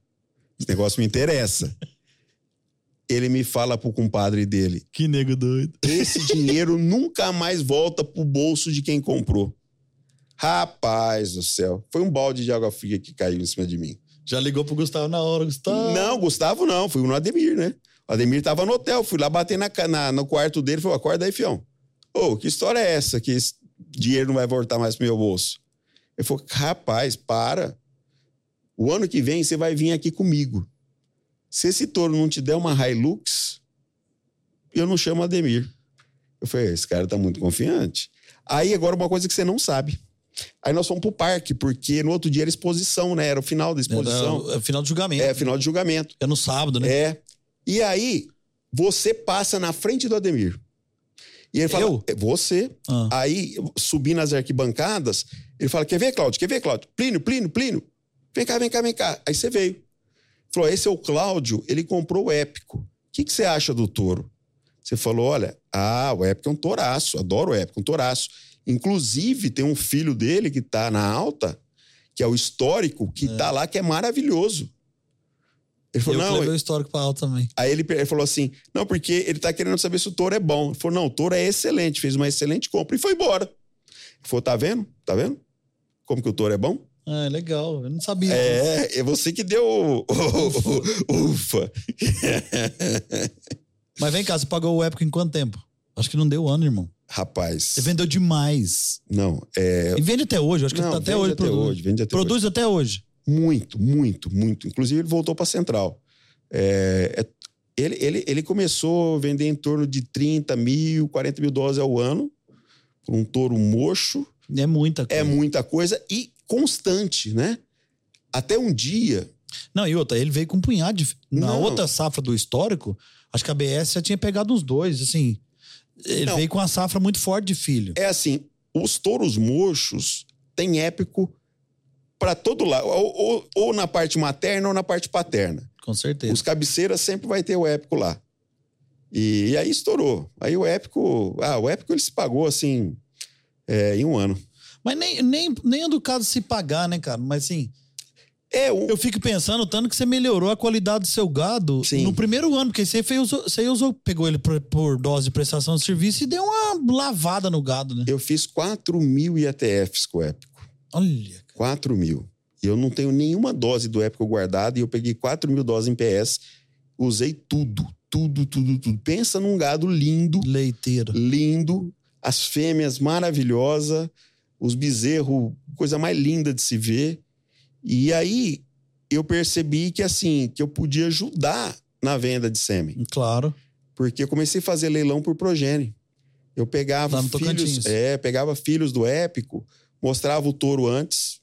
esse negócio me interessa. Ele me fala pro compadre dele: Que nego doido. esse dinheiro nunca mais volta pro bolso de quem comprou. Rapaz do céu. Foi um balde de água fria que caiu em cima de mim. Já ligou pro Gustavo na hora, Gustavo. Não, Gustavo não. Fui no Ademir, né? O Ademir tava no hotel. Fui lá bater na, na- no quarto dele. Falei, acorda aí, fião. Ô, que história é essa que esse dinheiro não vai voltar mais pro meu bolso? Ele falou, rapaz, para. O ano que vem você vai vir aqui comigo. Se esse touro não te der uma Hilux, eu não chamo Ademir. Eu falei, esse cara tá muito confiante. Aí agora uma coisa que você não sabe. Aí nós fomos pro parque, porque no outro dia era exposição, né? Era o final da exposição. É, é final do julgamento. É, final de julgamento. É no sábado, né? É. E aí, você passa na frente do Ademir. E ele fala, Eu? "É você. Ah. Aí, subindo as arquibancadas, ele fala, quer ver, Cláudio? Quer ver, Cláudio? Plínio, Plínio, Plínio. Vem cá, vem cá, vem cá. Aí você veio. Falou, esse é o Cláudio, ele comprou o Épico. O que, que você acha do touro? Você falou, olha, ah, o Épico é um touraço, adoro o Épico, um touraço. Inclusive, tem um filho dele que tá na alta, que é o histórico, que tá lá, que é maravilhoso. Ele eu falou, que não, levei o histórico pra alta também. Aí ele, ele falou assim: não, porque ele tá querendo saber se o touro é bom. Ele falou: não, o touro é excelente, fez uma excelente compra e foi embora. Ele falou: tá vendo? Tá vendo? Como que o touro é bom? Ah, legal. Eu não sabia. É, é você que deu o, o- o- ufa. Mas vem cá, você pagou o Épico em quanto tempo? Acho que não deu ano, irmão. Rapaz. Você vendeu demais. Não, é. E vende até hoje. Acho que Não, tá até vende hoje. até produzindo. hoje, vende até Produz até hoje. Muito, muito, muito. Inclusive, ele voltou para Central. É, é- ele, ele, ele começou a vender em torno de 30 mil, 40 mil dólares ao ano, por um touro mocho. É muita coisa. É muita coisa e constante, né? Até um dia Não, e outra, ele veio com um punhado de. Na Não. outra safra do histórico, acho que a BS já tinha pegado uns dois, assim. Ele Não. veio com uma safra muito forte de filho. É assim, os touros mochos têm épico para todo lado, ou, ou- ou na parte materna ou na parte paterna. Com certeza. Os cabeceiras sempre vai ter o épico lá. E, e aí estourou. Aí o épico, ah, o épico ele se pagou assim é, em um ano. Mas nem, nem, nem é do caso se pagar, né, cara? Mas assim, É um, eu fico pensando tanto que você melhorou a qualidade do seu gado Sim. no primeiro ano, porque você, fez, você usou, pegou ele por, por dose de prestação de serviço e deu uma lavada no gado, né? eu fiz 4 mil IATFs com o épico. Olha, cara. 4 mil. E eu não tenho nenhuma dose do épico guardada e eu peguei 4 mil doses em PS, usei tudo, tudo, tudo, tudo. Pensa num gado lindo, leiteiro. lindo, as fêmeas maravilhosa, os bezerros, coisa mais linda de se ver. E aí eu percebi que assim, que eu podia ajudar na venda de sêmen, Claro. porque eu comecei a fazer leilão por progênie. Eu pegava filhos, é, pegava filhos do épico, mostrava o touro antes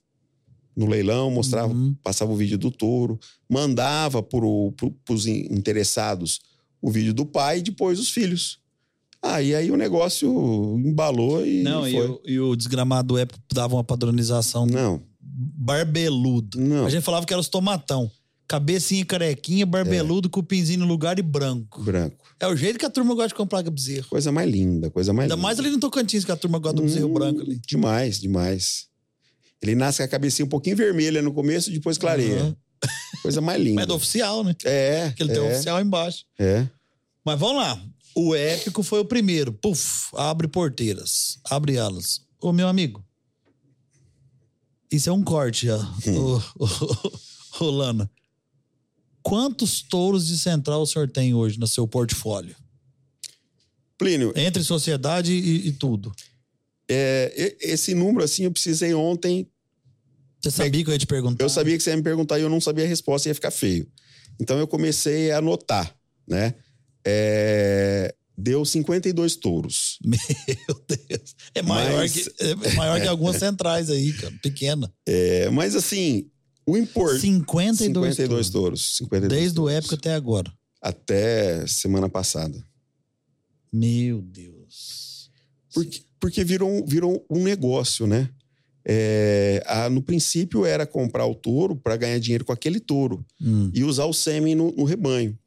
no leilão, mostrava, Uhum. passava o vídeo do touro, mandava para os interessados o vídeo do pai e depois os filhos. Ah, e aí o negócio embalou e Não, e o, e o desgramado do época dava uma padronização Não, barbeludo. não. A gente falava que era os tomatão. Cabecinha carequinha, barbeludo, cupinzinho no lugar e branco. Branco. É o jeito que a turma gosta de comprar bezerro. Coisa mais linda, coisa mais Ainda linda. mais ali no Tocantins, que a turma gosta do bezerro Hum, branco ali. Demais, demais. Ele nasce com a cabecinha um pouquinho vermelha no começo e depois clareia. Aham. Coisa mais linda. Mas é do oficial, né? É, Porque ele tem o é, oficial embaixo. é. Mas vamos lá. O épico foi o primeiro. Puf, abre porteiras. Abre elas. Ô, meu amigo. Isso é um corte. Hum. Ô, ô, Lana. Quantos touros de central o senhor tem hoje no seu portfólio? Plínio, Entre sociedade e, e tudo. é, esse número assim eu precisei ontem. Você sabia que eu ia te perguntar? Eu sabia que você ia me perguntar e eu não sabia a resposta, ia ficar feio. Então eu comecei a anotar, né? É, deu 52 touros. Meu Deus. É maior, Mas- que, é maior que algumas centrais aí, cara. Pequena. É, mas assim, o importante. 52, 52 touros. touros. 52 Desde o época até agora. Até semana passada. Meu Deus. Porque, porque virou, um- virou um negócio, né? É, a- no princípio era comprar o touro para ganhar dinheiro com aquele touro Hum. e usar o sêmen no, no rebanho.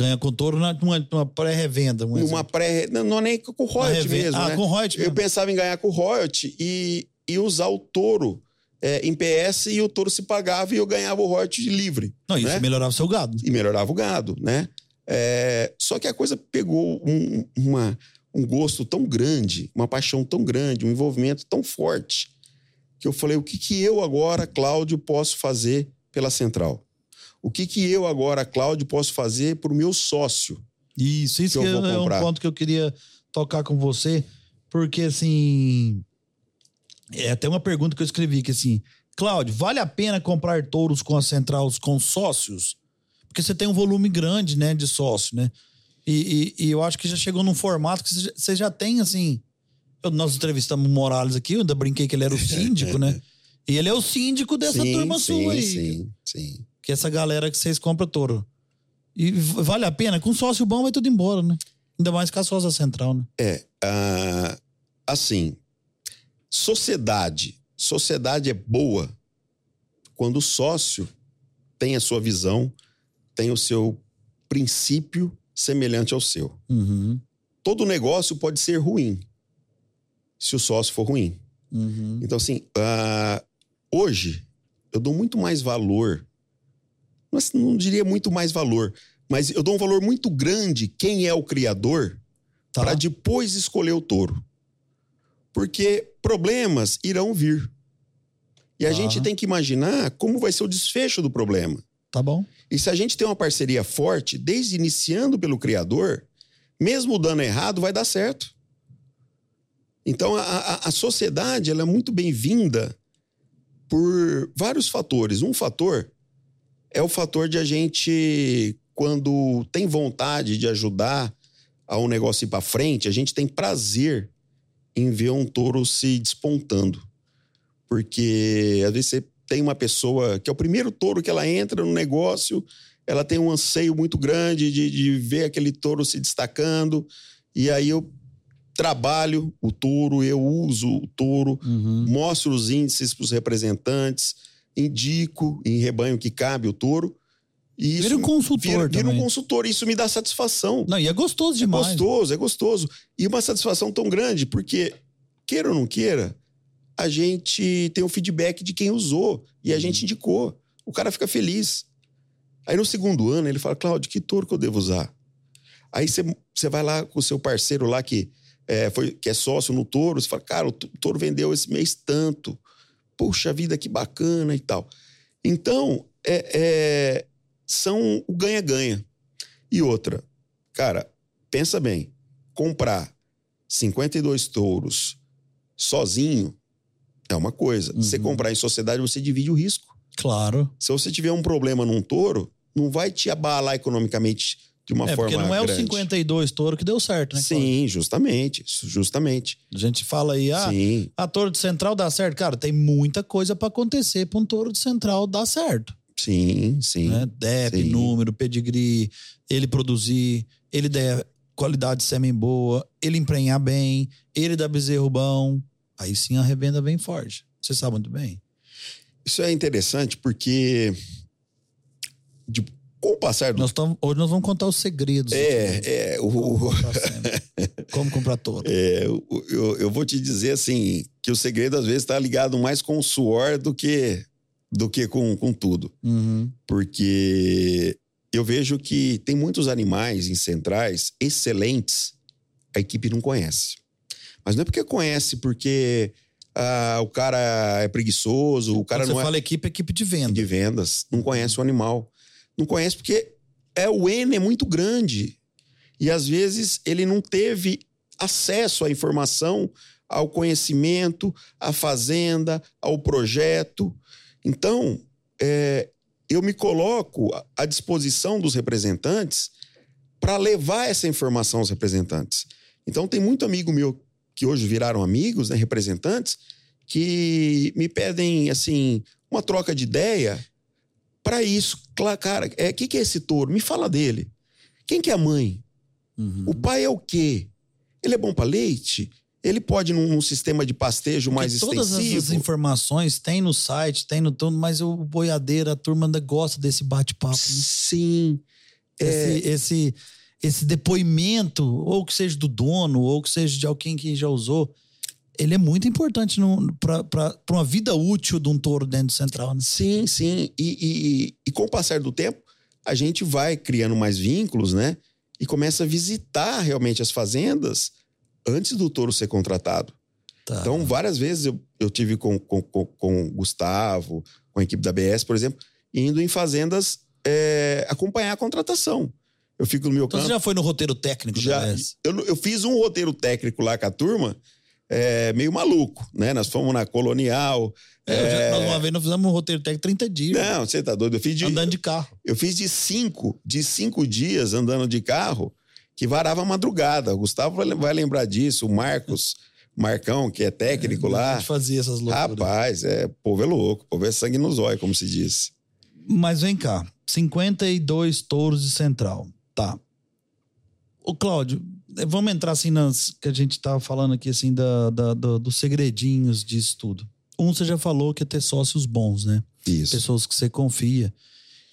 Ganha com touro na- numa, numa pré-revenda. Um Numa pré. Não, não é nem com royalty mesmo. Ah, né? com royalty Eu mesmo. pensava em ganhar com o royalty e, e usar o touro é, em PS e o touro se pagava e eu ganhava o royalty livre. Não, isso né? melhorava o seu gado. e melhorava o gado, né? É, só que a coisa pegou um, uma- um gosto tão grande, uma paixão tão grande, um envolvimento tão forte, que eu falei: o que, que eu agora, Cláudio, posso fazer pela central? O que, que eu agora, Cláudio, posso fazer para o meu sócio? Isso, isso Que eu é um ponto que eu queria tocar com você, porque assim. É até uma pergunta que eu escrevi que assim, Cláudio, vale a pena comprar touros com a central com sócios? Porque você tem um volume grande, né, de sócio, né? E, e- e eu acho que já chegou num formato que você já- você já tem, assim. eu- nós entrevistamos o Morales aqui, eu ainda brinquei que ele era o síndico, né? E ele é o síndico dessa sim, turma sim, sua aí. sim, sim. Que é essa galera que vocês compram touro. E vale a pena? Com sócio bom vai tudo embora, né? Ainda mais com a sócia central, né? É, ah, assim, sociedade. Sociedade é boa quando o sócio tem a sua visão, tem o seu princípio semelhante ao seu. Uhum. Todo negócio pode ser ruim se o sócio for ruim. Uhum. Então, assim, ah, hoje eu dou muito mais valor, não diria muito mais valor, mas eu dou um valor muito grande quem é o criador Tá. para depois escolher o touro. Porque problemas irão vir. E a Tá. gente tem que imaginar como vai ser o desfecho do problema. Tá bom. E se a gente tem uma parceria forte, desde iniciando pelo criador, mesmo dando errado, vai dar certo. Então, a, a- a sociedade ela é muito bem-vinda por vários fatores. Um fator é o fator de a gente, quando tem vontade de ajudar a um negócio ir para frente, a gente tem prazer em ver um touro se despontando. Porque às vezes você, tem uma pessoa que é o primeiro touro que ela entra no negócio, ela tem um anseio muito grande de, de ver aquele touro se destacando, e aí eu trabalho o touro, eu uso o touro, Uhum. mostro os índices para os representantes, indico em rebanho que cabe o touro. E isso Vira um consultor vira, vira um consultor, isso me dá satisfação. Não, e é gostoso É demais. gostoso, é gostoso. E uma satisfação tão grande, porque, queira ou não queira, a gente tem o feedback de quem usou e a Uhum. gente indicou. O cara fica feliz. Aí no segundo ano ele fala, Cláudio, que touro que eu devo usar? Aí você vai lá com o seu parceiro lá que é, foi, que é sócio no touro, você fala, cara, o to- touro vendeu esse mês tanto. Puxa vida, que bacana e tal. Então, é, é, são o ganha-ganha. E outra, cara, pensa bem, comprar 52 touros sozinho é uma coisa. Você Uhum. comprar em sociedade, você divide o risco. Claro. Se você tiver um problema num touro, não vai te abalar economicamente de uma é, forma porque não é grande. o 52 touro que deu certo, né? Sim, justamente, justamente. A gente fala aí, ah, Sim, a touro de central dá certo. Cara, tem muita coisa pra acontecer pra um touro de central dar certo. sim, sim. Né? DEP, sim. número, pedigree, ele produzir, ele der qualidade de sêmen boa, ele emprenhar bem, ele dar bezerro bom. Aí sim a revenda vem forte. Você sabe muito bem. Isso é interessante porque de- com o passar do Nós tamo, hoje nós vamos contar os segredos. É, é, Como o, comprar. Como comprar touro. é, eu, eu vou te dizer assim que o segredo às vezes está ligado mais com o suor do que do que com, com tudo, Uhum. porque eu vejo que tem muitos animais em centrais excelentes, a equipe não conhece, mas não é porque conhece porque ah, o cara é preguiçoso, o cara Quando você não é fala equipe, é equipe de venda. de vendas, não conhece o animal. Não conhece porque é o N é muito grande. E às vezes ele não teve acesso à informação, ao conhecimento, à fazenda, ao projeto. Então, é, eu me coloco à- disposição dos representantes para levar essa informação aos representantes. Então, tem muito amigo meu que hoje viraram amigos, né, representantes, que me pedem assim uma troca de ideia para isso. Cara, o é, que, que é esse touro? Me fala dele. Quem que é a mãe? Uhum. O pai é o quê? Ele é bom para leite? Ele pode num, num sistema de pastejo mais todas essas extensivo? informações tem no site, tem no tudo, mas o boiadeiro, a turma ainda gosta desse bate-papo. né? Sim. É, Esse, esse, esse depoimento, ou que seja do dono, ou que seja de alguém que já usou, ele é muito importante para uma vida útil de um touro dentro do central. Né? Sim, sim. E, e- e com o passar do tempo, a gente vai criando mais vínculos, né? E começa a visitar realmente as fazendas antes do touro ser contratado. Tá. Então, várias vezes eu, eu tive com, com, com, com o Gustavo, com a equipe da BS, por exemplo, indo em fazendas é, acompanhar a contratação. Eu fico no meu Então campo. você já foi no roteiro técnico Já, eu, eu fiz um roteiro técnico lá com a turma, é, meio maluco, né? Nós fomos na Colonial. É, eu já- é, nós uma vez nós fizemos um roteiro técnico 30 dias, Não, você tá doido. Eu fiz de, andando de carro. eu fiz de cinco, de cinco dias andando de carro, que varava a madrugada. O Gustavo vai, lembrar disso, o Marcos, Marcão, que é técnico A lá. gente fazia essas loucuras. Rapaz, é, povo é louco, o povo é sangue no zóio, como se diz. Mas vem cá, 52 touros de central. Tá. Ô, Cláudio, vamos entrar assim nas que a gente tava falando aqui, assim, da, da- do- dos segredinhos disso tudo. Um, você já falou que é ter sócios bons, né? Isso. Pessoas que você confia.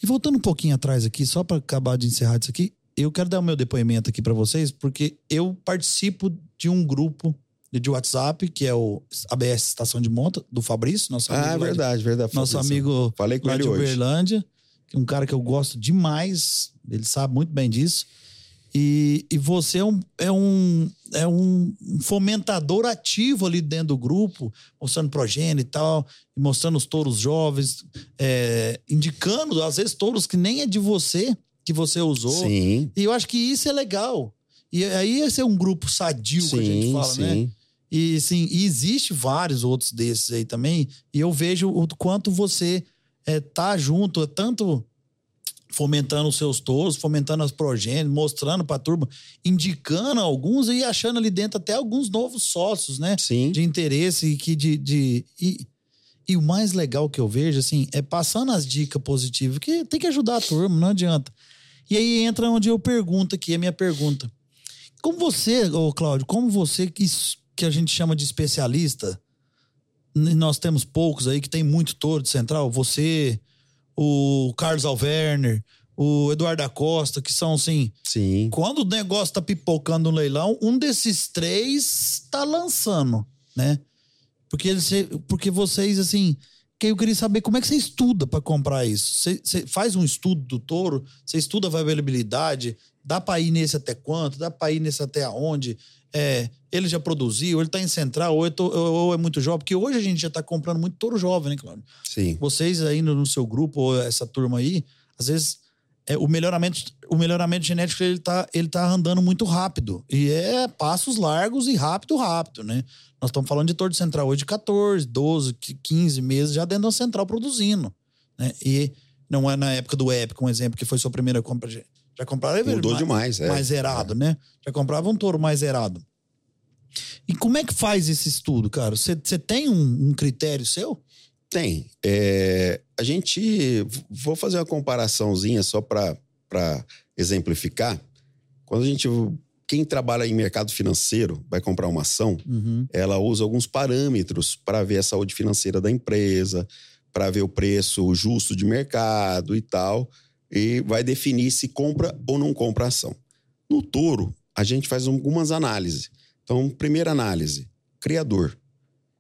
E voltando um pouquinho atrás aqui, só para acabar de encerrar isso aqui, eu quero dar o meu depoimento aqui para vocês, porque eu participo de um grupo de WhatsApp, que é o ABS Estação de Monta, do Fabrício, nosso amigo. Ah, lá de- verdade, verdade. Nosso Fabrício. amigo Falei com lá ele de hoje. Uberlândia, que é um cara que eu gosto demais, ele sabe muito bem disso. E, e você é um, é, um, é um fomentador ativo ali dentro do grupo, mostrando progênie e tal, mostrando os touros jovens, é, indicando, às vezes, touros que nem é de você, que você usou. Sim, E eu acho que isso é legal. E aí esse é um grupo sadio que a gente sim, fala, né? sim. E sim, e existe vários outros desses aí também. E eu vejo o quanto você é, tá junto, é tanto fomentando os seus touros, fomentando as progênies, mostrando pra turma, indicando alguns e achando ali dentro até alguns novos sócios, né? Sim. De interesse e que de. de e, E o mais legal que eu vejo, assim, é passando as dicas positivas, que tem que ajudar a turma, não adianta. E aí entra onde eu pergunto aqui, a minha pergunta. Como você, ô Cláudio, como você que, que a gente chama de especialista, nós temos poucos aí que tem muito touro de central, você, o Carlos Alverner, o Eduardo Costa, que são assim. Sim. Quando o negócio tá pipocando no leilão, um desses três tá lançando, né? Porque, eles, porque vocês, assim. Que eu queria saber como é que você estuda para comprar isso. Você, você, faz um estudo do touro, você estuda a viabilidade, dá para ir nesse até quanto, dá para ir nesse até aonde. É, ele já produziu, ele tá em central, ou, tô, ou, é muito jovem, porque hoje a gente já tá comprando muito touro jovem, né, Cláudio? Sim. Vocês aí no, seu grupo, ou essa turma aí, às vezes é, o melhoramento, o melhoramento genético ele tá, ele tá andando muito rápido. E é passos largos e rápido, rápido, né? Nós estamos falando de torre de central hoje de 14, 12, 15 meses já dentro da central produzindo. Né? E não é na época do Epic, um exemplo, que foi sua primeira compra. Já compraram Mudou mais, demais, é. Mais zerado, é. né? Já comprava um touro mais zerado. E como é que faz esse estudo, cara? Você tem um, um critério seu? Tem. É, a gente. Vou fazer uma comparaçãozinha só para exemplificar. Quando a gente. Quem trabalha em mercado financeiro vai comprar uma ação, uhum. ela usa alguns parâmetros para ver a saúde financeira da empresa, para ver o preço justo de mercado e tal, e vai definir se compra ou não compra a ação. No touro, a gente faz algumas análises. Então, primeira análise: criador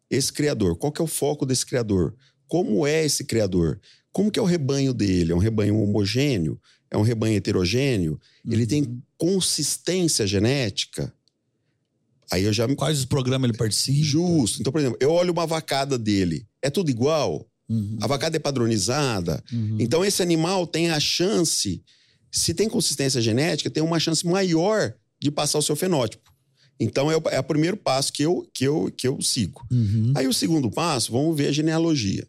esse criador? Qual que é o foco desse criador? Como é esse criador? Como que é o rebanho dele? É um rebanho homogêneo? É um rebanho heterogêneo? Uhum. Ele tem uhum. consistência genética? Aí eu já Quais os programas ele participa? Justo. Então, por exemplo, eu olho uma vacada dele. É tudo igual? Uhum. A vacada é padronizada? Uhum. Então, esse animal tem a chance, se tem consistência genética, tem uma chance maior de passar o seu fenótipo. Então é o, é o primeiro passo que eu, que eu, que eu sigo. Uhum. Aí o segundo passo, vamos ver a genealogia.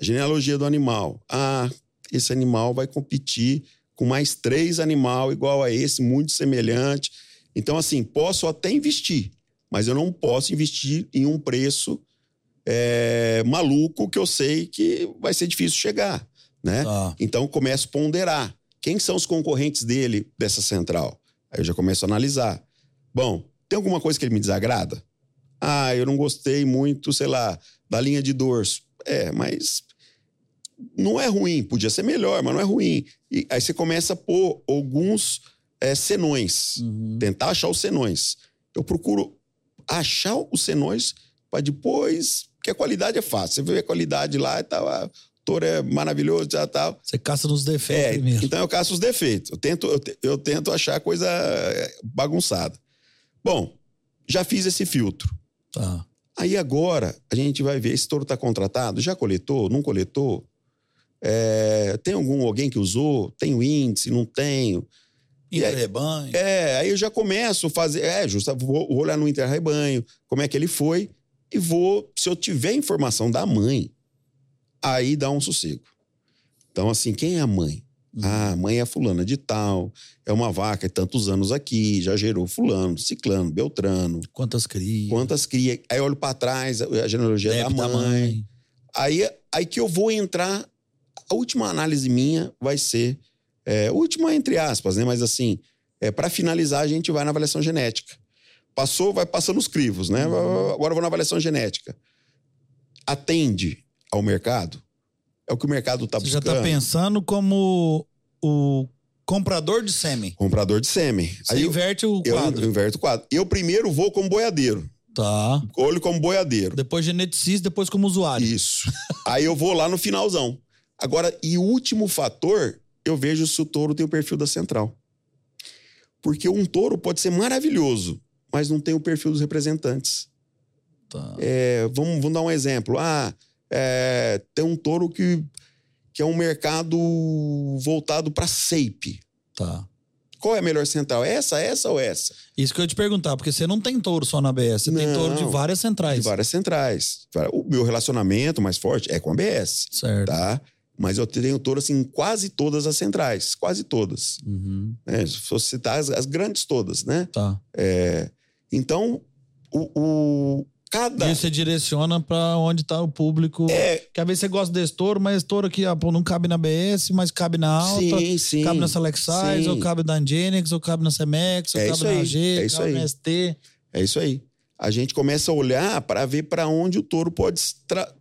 A genealogia do animal. Ah, esse animal vai competir com mais três animal igual a esse, muito semelhante. Então, assim, posso até investir, mas eu não posso investir em um preço é, maluco que eu sei que vai ser difícil chegar, né? Ah. Então, começo a ponderar. Quem são os concorrentes dele dessa central? Aí eu já começo a analisar. Bom, tem alguma coisa que ele me desagrada? Ah, eu não gostei muito, sei lá, da linha de dorso. É, mas não é ruim, podia ser melhor, mas não é ruim. E aí você começa a pôr alguns é, senões, uhum. tentar achar os senões. Eu procuro achar os senões para depois, porque a qualidade é fácil. Você vê a qualidade lá e tal, a touro é maravilhoso, já tal. Você caça nos defeitos é, mesmo. Então eu caço os defeitos. Eu tento, eu, eu tento achar coisa é, bagunçada. Bom, já fiz esse filtro. Tá. Aí agora a gente vai ver: esse touro está contratado? Já coletou? Não coletou? É, tem algum alguém que usou? Tenho índice? Não tenho? Inter-rebanho. É, aí eu já começo a fazer. É, justo, vou, vou olhar no inter-rebanho, como é que ele foi, e vou, se eu tiver informação da mãe, aí dá um sossego. Então, assim, quem é a mãe? Uhum. Ah, a mãe é fulana de tal, é uma vaca, é tantos anos aqui, já gerou fulano, ciclano, beltrano. Quantas cria? Quantas cria. Aí olho para trás, a genealogia da mãe. da mãe. Aí, aí que eu vou entrar, a última análise minha vai ser, é, última entre aspas, né? Mas assim, é, para finalizar, a gente vai na avaliação genética. Passou, vai passando os crivos, né? Uhum. Agora eu vou na avaliação genética. Atende ao mercado? É o que o mercado está buscando. Você já está pensando como o comprador de sêmen. Comprador de sêmen. Você Aí inverte o quadro. Eu inverto o quadro. Eu primeiro vou como boiadeiro. Tá. Olho como boiadeiro. Depois geneticista, depois como usuário. Isso. Aí eu vou lá no finalzão. Agora, e o último fator, eu vejo se o touro tem o perfil da central. Porque um touro pode ser maravilhoso, mas não tem o perfil dos representantes. Tá. É, vamos, vamos dar um exemplo. Ah, é, tem um touro que, que é um mercado voltado para SAPE. Tá. Qual é a melhor central? Essa, essa ou essa? Isso que eu ia te perguntar, porque você não tem touro só na BS, você não, tem touro de várias centrais. De várias centrais. O meu relacionamento mais forte é com a BS. Certo. Tá? Mas eu tenho touro assim, em quase todas as centrais. Quase todas. Uhum. É, se fosse citar as, as, grandes todas, né? Tá. É, então, o, o, Cada. E você direciona pra onde tá o público. É. Que às vezes você gosta desse touro, mas esse touro aqui, ó, pô, não cabe na BS, mas cabe na alta. Sim, sim. Cabe na Select Size, Sim. ou cabe na Angenix, ou cabe na Cemex, ou É cabe isso na aí, AG, é isso cabe aí. na ST. É isso aí. A gente começa a olhar para ver para onde o touro pode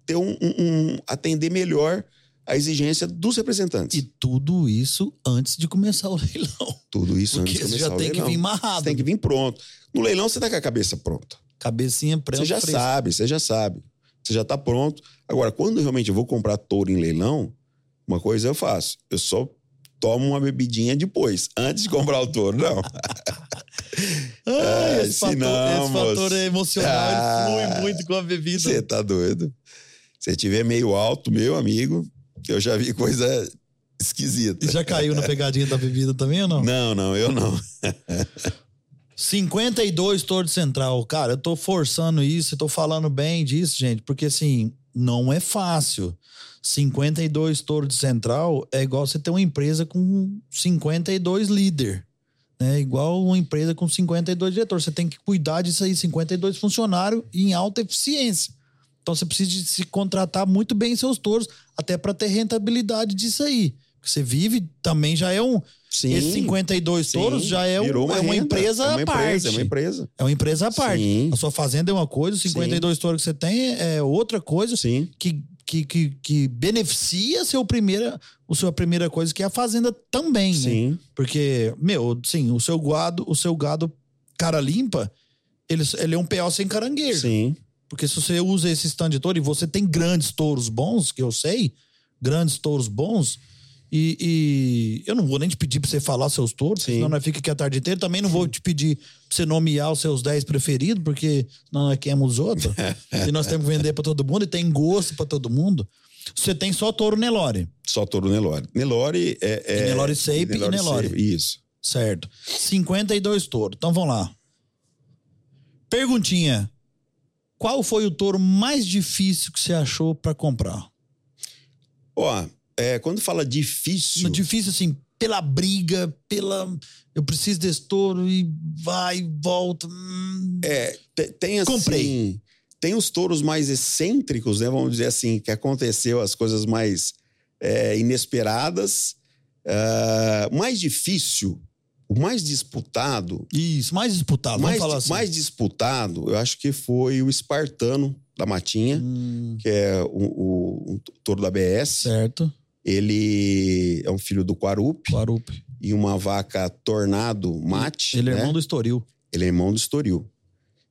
ter um, um- um- atender melhor a exigência dos representantes. E tudo isso antes de começar o leilão. Tudo isso Porque antes de você começar já o tem que vir amarrado. Você tem que vir pronto. No leilão você tá com a cabeça pronta. Cabecinha preta. Você já sabe, você já sabe. Você já tá pronto. Agora, quando realmente eu vou comprar touro em leilão, uma coisa eu faço. Eu só tomo uma bebidinha depois, antes de comprar o touro, não. Ah, É, esse, fator, ensinamos. esse fator emocional Ah, flui muito com a bebida. Você tá doido? Se tiver meio alto, meu amigo, eu já vi coisa esquisita. E já caiu na pegadinha da bebida também ou não? Não, não, eu não. 52 touro de central. Cara, eu tô forçando isso, eu tô falando bem disso, gente, porque assim, não é fácil. 52 touro de central é igual você ter uma empresa com 52 líder. É igual uma empresa com 52 diretores. Você tem que cuidar disso aí, 52 funcionários em alta eficiência. Então você precisa de se contratar muito bem seus touros, até para ter rentabilidade disso aí. Porque você vive também já é um. Sim. Esses 52 sim, touros já é, um- virou é uma renda, empresa é uma à empresa, parte. É uma empresa. É uma empresa à parte. Sim. A sua fazenda é uma coisa, os 52 touros que você tem é outra coisa Sim. que, que, que, que beneficia seu primeira, o sua primeira coisa, que é a fazenda também, né? Sim. Porque, meu, sim, o seu gado, o seu gado cara limpa, ele, ele é um PO sem caranguejo. Sim. Porque se você usa esse stand de touro e você tem grandes touros bons, que eu sei, grandes touros bons, e, e eu não vou nem te pedir pra você falar seus touros, Sim. senão nós fica aqui a tarde inteira. Também não vou te pedir pra você nomear os seus 10 preferidos, porque senão nós queremos os outros. e nós temos que vender pra todo mundo e tem gosto pra todo mundo. Você tem só touro Nelore, Só touro Nelore. Nelore é. é E Nelore Shape e Nelore. Shape, Isso. certo? 52 touros. Então vamos lá. Perguntinha. Qual foi o touro mais difícil que você achou pra comprar? Ó, é, quando fala difícil. Difícil assim, pela briga, pela. Eu preciso desse touro e vai volta. hum. É, te- tem assim. Comprei. Tem os touros mais excêntricos, né? Vamos dizer assim, que aconteceu as coisas mais é, inesperadas. Ah, mais difícil, o mais disputado, Isso, mais disputado, mais, vamos falar assim. mais disputado, eu acho que foi o Espartano da Matinha, Hum, que é o, o- um touro da BS. certo. Ele é um filho do Quarup Guarupe. e uma vaca Tornado Mate. Ele é né? irmão do Estoril. Ele é irmão do Estoril.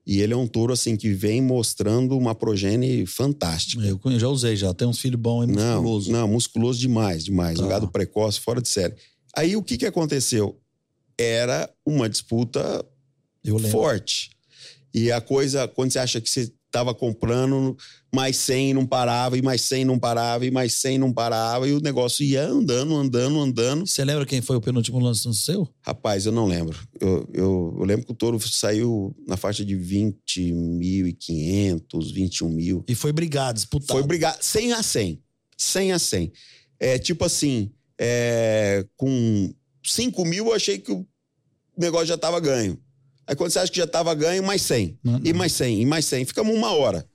E ele é um touro assim que vem mostrando uma progenie fantástica. Eu já usei, já. Tem uns filhos bons e Não, musculosos. não, musculoso demais, demais. Um Tá. gado precoce, fora de série. Aí o que, que aconteceu? Era uma disputa forte. E a coisa, quando você acha que você estava comprando, mais 100 não parava, e mais 100 não parava, e mais 100 não parava, e o negócio ia andando, andando, andando. Você lembra quem foi o penúltimo lance no seu? Rapaz, eu não lembro. Eu, eu, eu lembro que o touro saiu na faixa de 20.500, 21 mil. E foi brigado, disputado. Foi brigar 100 a 100. 100 a 100. É tipo assim, é, com 5 mil eu achei que o negócio já estava ganho. Aí quando você acha que já estava ganho, mais 100. Não, E mais 100, e mais 100. Ficamos uma hora.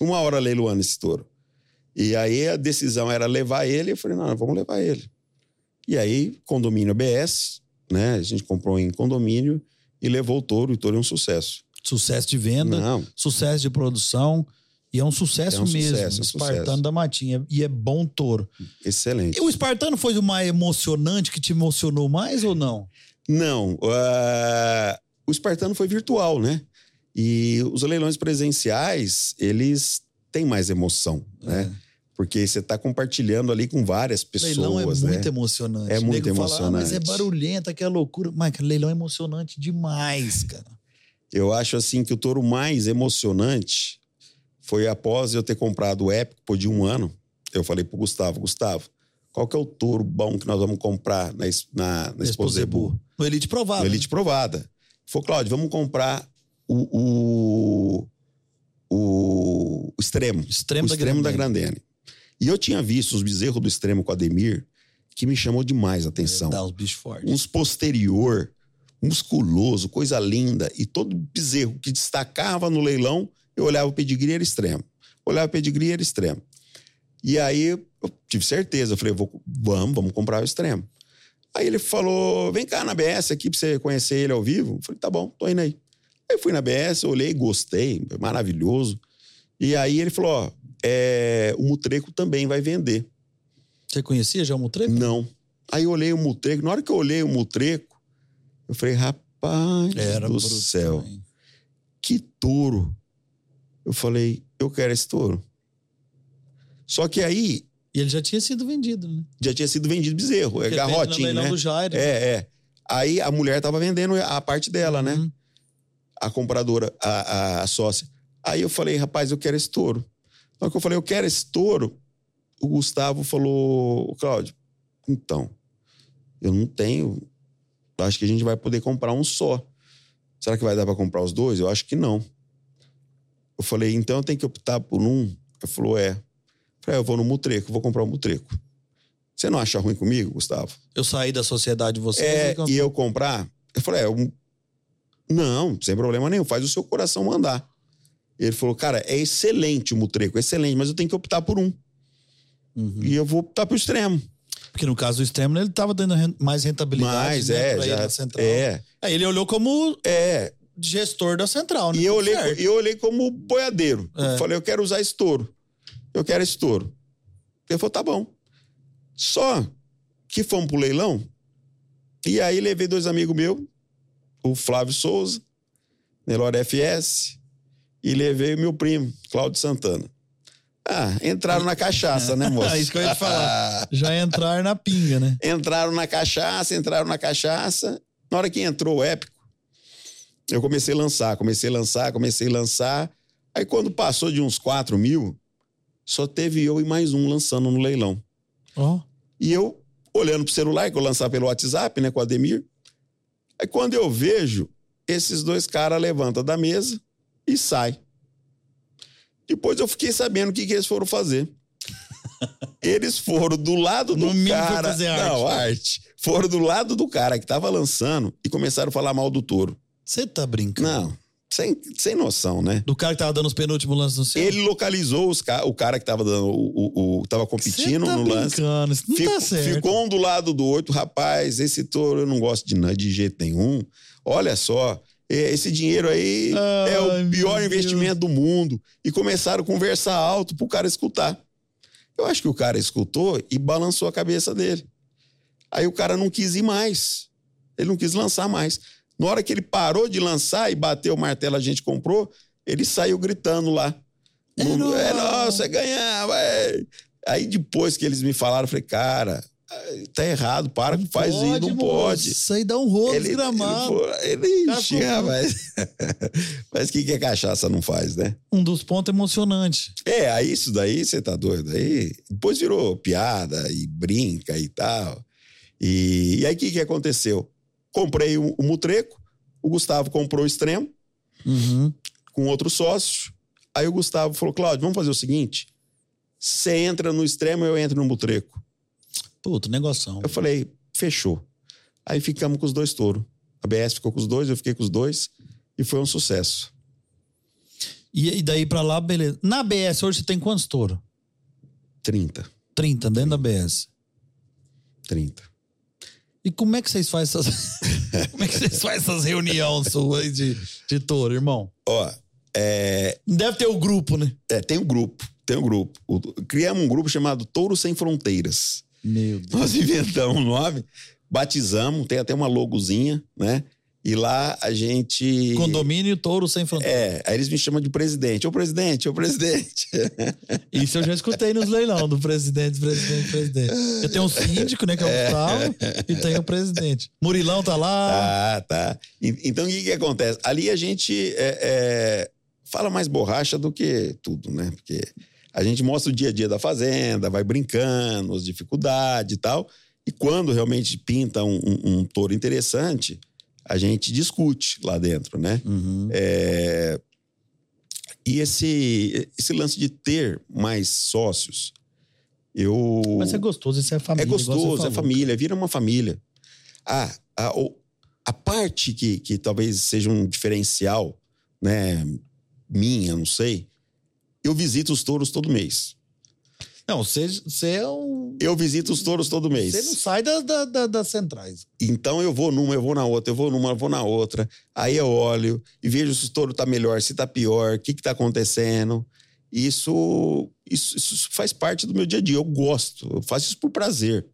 Uma hora leiloando esse touro. E aí a decisão era levar ele. Eu falei, não, vamos levar ele. E aí, condomínio ABS, né? A gente comprou em condomínio e levou o touro. E o touro é um sucesso. Sucesso de venda, Não, sucesso de produção. E é um sucesso É um mesmo. sucesso, é um Espartano sucesso. da Matinha. E é bom touro. excelente. E o Espartano foi o mais emocionante que te emocionou mais ou não? Não, ah, o Espartano foi virtual, né? E os leilões presenciais, eles têm mais emoção, né? Porque você está compartilhando ali com várias pessoas, leilão é né? muito emocionante. É muito nego fala, "Ah, mas é emocionante. barulhento, aquela loucura. Mas leilão é emocionante demais, cara. Eu acho assim que o touro mais emocionante foi após eu ter comprado o Épico por de um ano. Eu falei pro Gustavo, Gustavo, qual que é o touro bom que nós vamos comprar na, na, na Exposebu? No Elite Provado. No Elite Provada. Ele falou, Cláudio, vamos comprar o, o, o, o extremo. Extremo o da extremo da Grandene. Grandene. E eu tinha visto os bezerros do extremo com o Ademir, que me chamou demais a atenção. Dá os bichos fortes. Uns posterior, musculoso, coisa linda. E todo bezerro que destacava no leilão Eu olhava o pedigree, era extremo. Olhava o pedigree, era extremo. E aí eu tive certeza. Eu falei, vou, vamos, vamos comprar o extremo. Aí ele falou: vem cá na BS aqui pra você conhecer ele ao vivo. Eu falei, tá bom, tô indo aí. Aí eu fui na BS, olhei, gostei, maravilhoso. E aí ele falou: ó, é, o Mutreco também vai vender. Você conhecia já o Mutreco? Não. Aí eu olhei o Mutreco. Na hora que eu olhei o Mutreco, eu falei, rapaz Era do bruto céu, que touro. Eu falei, eu quero esse touro. Só que aí E ele já tinha sido vendido, né? já tinha sido vendido bezerro, é no garrotinho, né? do Jairo. É, é. Aí a mulher tava vendendo a parte dela, né? Uhum. A compradora, a, a, a sócia. Aí eu falei, rapaz, eu quero esse touro. Hora que eu falei, eu quero esse touro, o Gustavo falou, Cláudio, então, eu não tenho. Acho que a gente vai poder comprar um só. Será que vai dar para comprar os dois? Eu acho que não. Eu falei, então eu tenho que optar por um. Ele falou, é. Eu falei, é, eu vou no Mutreco, vou comprar o Mutreco. Você não acha ruim comigo, Gustavo? Eu saí da sociedade de vocês. É, e e eu comprar? Eu falei, é, um... não, sem problema nenhum, faz o seu coração mandar. Ele falou, cara, é excelente o Mutreco, excelente, mas eu tenho que optar por um. Uhum. E eu vou optar pro extremo. Porque no caso do extremo, ele tava dando mais rentabilidade Mas né, é, ele já. central. É, Aí ele olhou como é. Gestor da central, né? E eu olhei, certo. eu olhei como boiadeiro. É. Eu falei, eu quero usar esse touro. Eu quero esse touro. Ele falou, tá bom. Só que fomos pro leilão. E aí levei dois amigos meus, o Flávio Souza, Nelore FS, e levei o meu primo, Cláudio Santana. Ah, entraram na cachaça, né, moço? É isso que eu ia te falar. Já entrar na pinga, né? entraram na cachaça, entraram na cachaça. Na hora que entrou o épico, eu comecei a lançar, comecei a lançar, comecei a lançar. Aí quando passou de uns 4 mil, só teve eu e mais um lançando no leilão. Ó. E eu olhando pro celular, que eu lançava pelo WhatsApp, né, com o Ademir. Aí quando eu vejo, esses dois caras levantam da mesa e saem. Depois eu fiquei sabendo o que, que eles foram fazer. Eles foram do lado do No cara. fazer arte. Não, arte. Foram do lado do cara que tava lançando e começaram a falar mal do touro. Você tá brincando. Não, sem, sem noção, né? Do cara que tava dando os penúltimos lances no céu. Ele localizou os ca- o cara que tava dando o, o, o- tava competindo tá no lance. brincando, Isso não Fico- tá certo. Ficou um do lado do outro. Rapaz, esse touro eu não gosto de, na- de jeito nenhum. Olha só, é, esse dinheiro aí é o pior investimento do mundo. E começaram a conversar alto pro cara escutar. Eu acho que o cara escutou e balançou a cabeça dele. Aí o cara não quis ir mais. Ele não quis lançar mais. Na hora que ele parou de lançar e bateu o martelo, a gente comprou, ele saiu gritando lá. No- é nossa, é ganhar, vai. Aí depois que eles me falaram, eu falei, cara, tá errado, para que faz isso, não moço. pode. Isso aí dá um rolo Ele, ele, desgramado. ele encheu, ficou- mas. mas o que, que a cachaça não faz, né? Um dos pontos emocionantes. É, aí isso daí, você tá doido. Aí depois virou piada e brinca e tal. E, e aí o que, que aconteceu? Comprei o, o Mutreco, o Gustavo comprou o extremo Uhum. com outro sócio. Aí o Gustavo falou: Cláudio, vamos fazer o seguinte: você entra no extremo, eu entro no Mutreco. Puta, negoção. Eu falei: fechou. Aí ficamos com os dois touros. A BS ficou com os dois, eu fiquei com os dois. E foi um sucesso. E, e daí pra lá, beleza. Na BS, hoje você tem quantos touros? 30. 30 dentro da BS. 30. E como é que vocês fazem essas. como é que vocês fazem essas reuniões de, de touro, irmão? Ó, é, Deve ter o grupo, né? É, tem um grupo, tem um grupo. O- criamos um grupo chamado Touro Sem Fronteiras. Meu Deus. Nós inventamos um nome, batizamos, tem até uma logozinha, né? E lá a gente. Condomínio Touro Sem Fronteira. É, aí eles me chamam de presidente. Ô presidente, ô presidente. Isso eu já escutei nos leilão do presidente, presidente, presidente. Eu tenho um síndico, né, que é o Gustavo, e tem o presidente. Murilão tá lá. Ah, tá. E- Então o que, que acontece? Ali a gente é, é, fala mais borracha do que tudo, né? Porque a gente mostra o dia a dia da fazenda, vai brincando, as dificuldades e tal. E quando realmente pinta um, um- um touro interessante, a gente discute lá dentro, né? Uhum. É, E esse, esse lance de ter mais sócios, eu. Mas é gostoso, isso é família. É igual você gostoso, é família, vira uma família. Ah, a, a parte que, que talvez seja um diferencial, né? minha, não sei. Eu visito os touros todo mês. Não, você, é um. Eu visito os touros todo mês. Você não sai da, da, da- das centrais. Então eu vou numa, eu vou na outra, eu vou numa, eu vou na outra. Aí eu olho e vejo se o touro tá melhor, se tá pior, o que que tá acontecendo. Isso, isso, isso faz parte do meu dia a dia. Eu gosto, eu faço isso por prazer.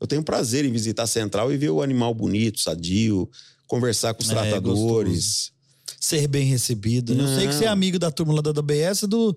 Eu tenho prazer em visitar a central e ver o animal bonito, sadio, conversar com os É, tratadores. Ser bem recebido. né? Eu sei que Não. você é amigo da turma lá da WBS, do,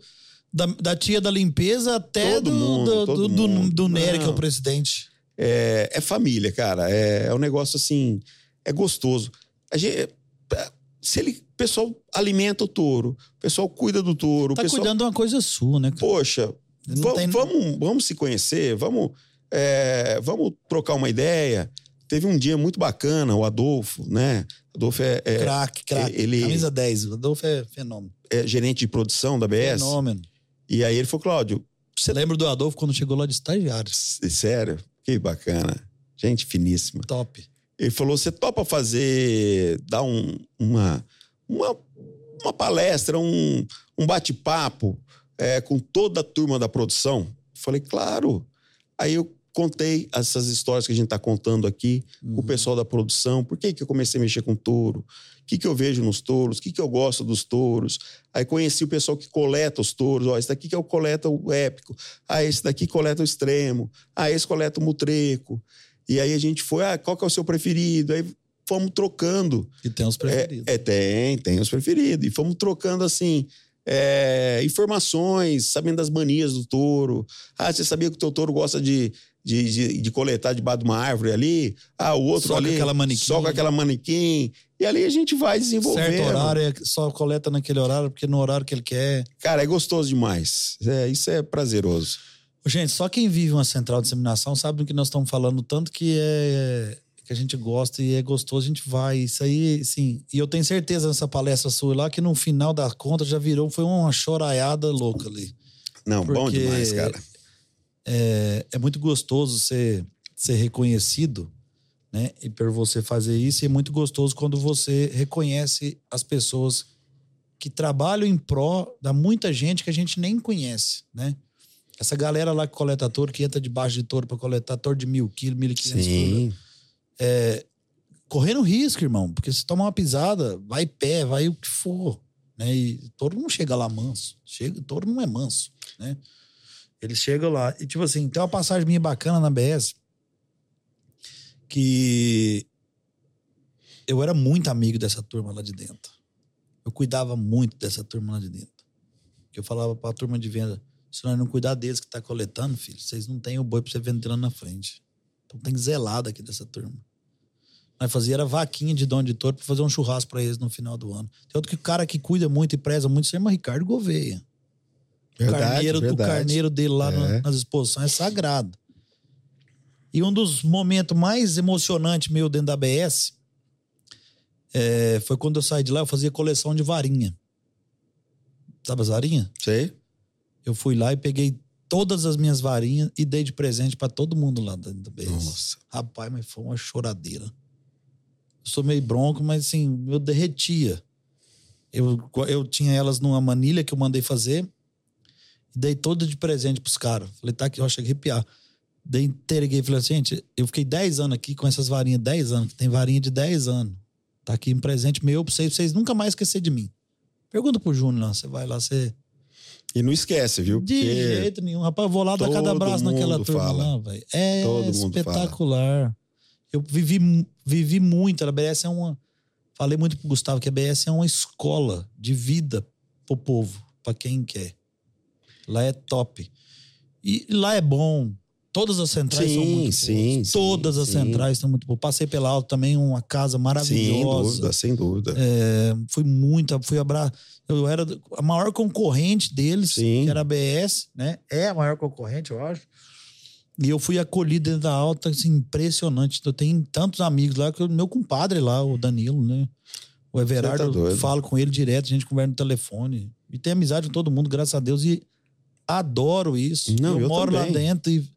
da, da tia da limpeza até Todo do, mundo, do, do, do, mundo. do Nery, que é o presidente. É, é família, cara. É, é um negócio assim, é gostoso. A gente, é, se ele, o pessoal alimenta o touro, o pessoal cuida do touro, Tá pessoal cuidando de uma coisa sua, né, cara? Poxa, Não va- tem- vamos, vamos se conhecer, vamos, é, vamos trocar uma ideia. Teve um dia muito bacana, o Adolfo, né? Adolfo é, é- craque, craque. ele- Camisa 10. O Adolfo é fenômeno. é gerente de produção da BS. Fenômeno. E aí ele falou, Cláudio, Você lembra do Adolfo quando chegou lá de estagiário? sério? Que bacana. Gente finíssima. Top. Ele falou, você topa fazer, dar um- uma, uma, uma palestra, um, um bate-papo é, com toda a turma da produção? Falei, claro. Aí eu contei essas histórias que a gente está contando aqui com o pessoal da produção. Por que, que eu comecei a mexer com touro? O que, que eu vejo nos touros? O que, que eu gosto dos touros? Aí conheci o pessoal que coleta os touros. Ó, esse daqui que é o coleta o épico. Ah, esse daqui coleta o extremo. Ah, esse coleta o mutreco. E aí a gente foi, ah, qual que é o seu preferido? Aí fomos trocando. E tem os preferidos. É, é, tem, tem os preferidos. E fomos trocando assim. é, informações, sabendo das manias do touro. Ah, você sabia que o teu touro gosta de, de, de, de coletar debaixo de uma árvore ali? Ah, o outro Só com ali. aquela manequim. Só com aquela manequim. E ali a gente vai desenvolvendo. Certo horário, é só coleta naquele horário, porque no horário que ele quer. Cara, é gostoso demais. É, isso é prazeroso. Gente, só quem vive uma central de disseminação sabe do que nós estamos falando, tanto que é que a gente gosta e é gostoso, a gente vai. Isso aí, sim. E eu tenho certeza nessa palestra sua lá que no final da conta já virou, foi uma choraiada louca ali. Não, bom Porque- demais, cara. É, é muito gostoso ser, ser reconhecido, né? E por você fazer isso, e é muito gostoso quando você reconhece as pessoas que trabalham em pró da muita gente que a gente nem conhece, né? Essa galera lá que coleta touro, que entra debaixo de touro para coletar touro de mil quilos, mil e quinhentos quilos. Sim. Correndo risco, irmão, porque se toma uma pisada, vai pé, vai o que for, né? E touro não chega lá manso. Chega, touro não é manso, né? Eles chegam lá. E, tipo assim, tem uma passagem minha bacana na BS que eu era muito amigo dessa turma lá de dentro. Eu cuidava muito dessa turma lá de dentro. Que eu falava pra turma de venda: se nós não cuidar deles que tá coletando, filho, vocês não têm o boi pra você vender lá na frente. Então tem que zelar daqui dessa turma. Nós fazia era vaquinha de dono de touro pra fazer um churrasco pra eles no final do ano. Tem outro que o cara que cuida muito e preza muito chama Ricardo Gouveia. O Verdade, carneiro, verdade. O carneiro dele lá É. nas exposições é sagrado. E um dos momentos mais emocionantes meu dentro da ABS é, foi quando eu saí de lá, eu fazia coleção de varinha. Sabe as varinhas? Sei. Eu fui lá e peguei todas as minhas varinhas e dei de presente pra todo mundo lá dentro da ABS. Nossa. Rapaz, mas foi uma choradeira. Eu sou meio bronco, mas assim, eu derretia. Eu, eu tinha elas numa manilha que eu mandei fazer dei toda de presente pros caras. Falei, tá aqui, eu cheguei a arrepiar. Dei, entreguei e falei assim, gente, eu fiquei 10 anos aqui com essas varinhas, 10 anos, que tem varinha de 10 anos. Tá aqui um presente meu pra vocês, pra vocês nunca mais esquecer de mim. Pergunta pro Júnior lá, você vai lá, você. E não esquece, viu? De jeito nenhum. Rapaz, eu vou lá dar cada todo abraço naquela turma fala. lá, velho. É Todo espetacular. Eu vivi, vivi muito. A BS é uma. Falei muito pro Gustavo que a BS é uma escola de vida pro povo, pra quem quer. Lá é top. E lá é bom. Todas as centrais são Sim, muito sim, boas. sim, Todas as sim. centrais são muito boas. Passei pela Alto também, uma casa Sem maravilhosa. dúvida, sem dúvida. É, fui muito, fui abra... Eu era a maior concorrente deles, Sim. que era a BS, né? É a maior concorrente, eu acho. E eu fui acolhido dentro da alta, assim, impressionante. Eu tenho tantos amigos lá, que o meu compadre lá, o Danilo, né? O Everardo, Você tá eu falo com ele direto, a gente conversa no telefone. E tem amizade com todo mundo, graças a Deus. E adoro isso. Não, eu, eu moro lá também. dentro e.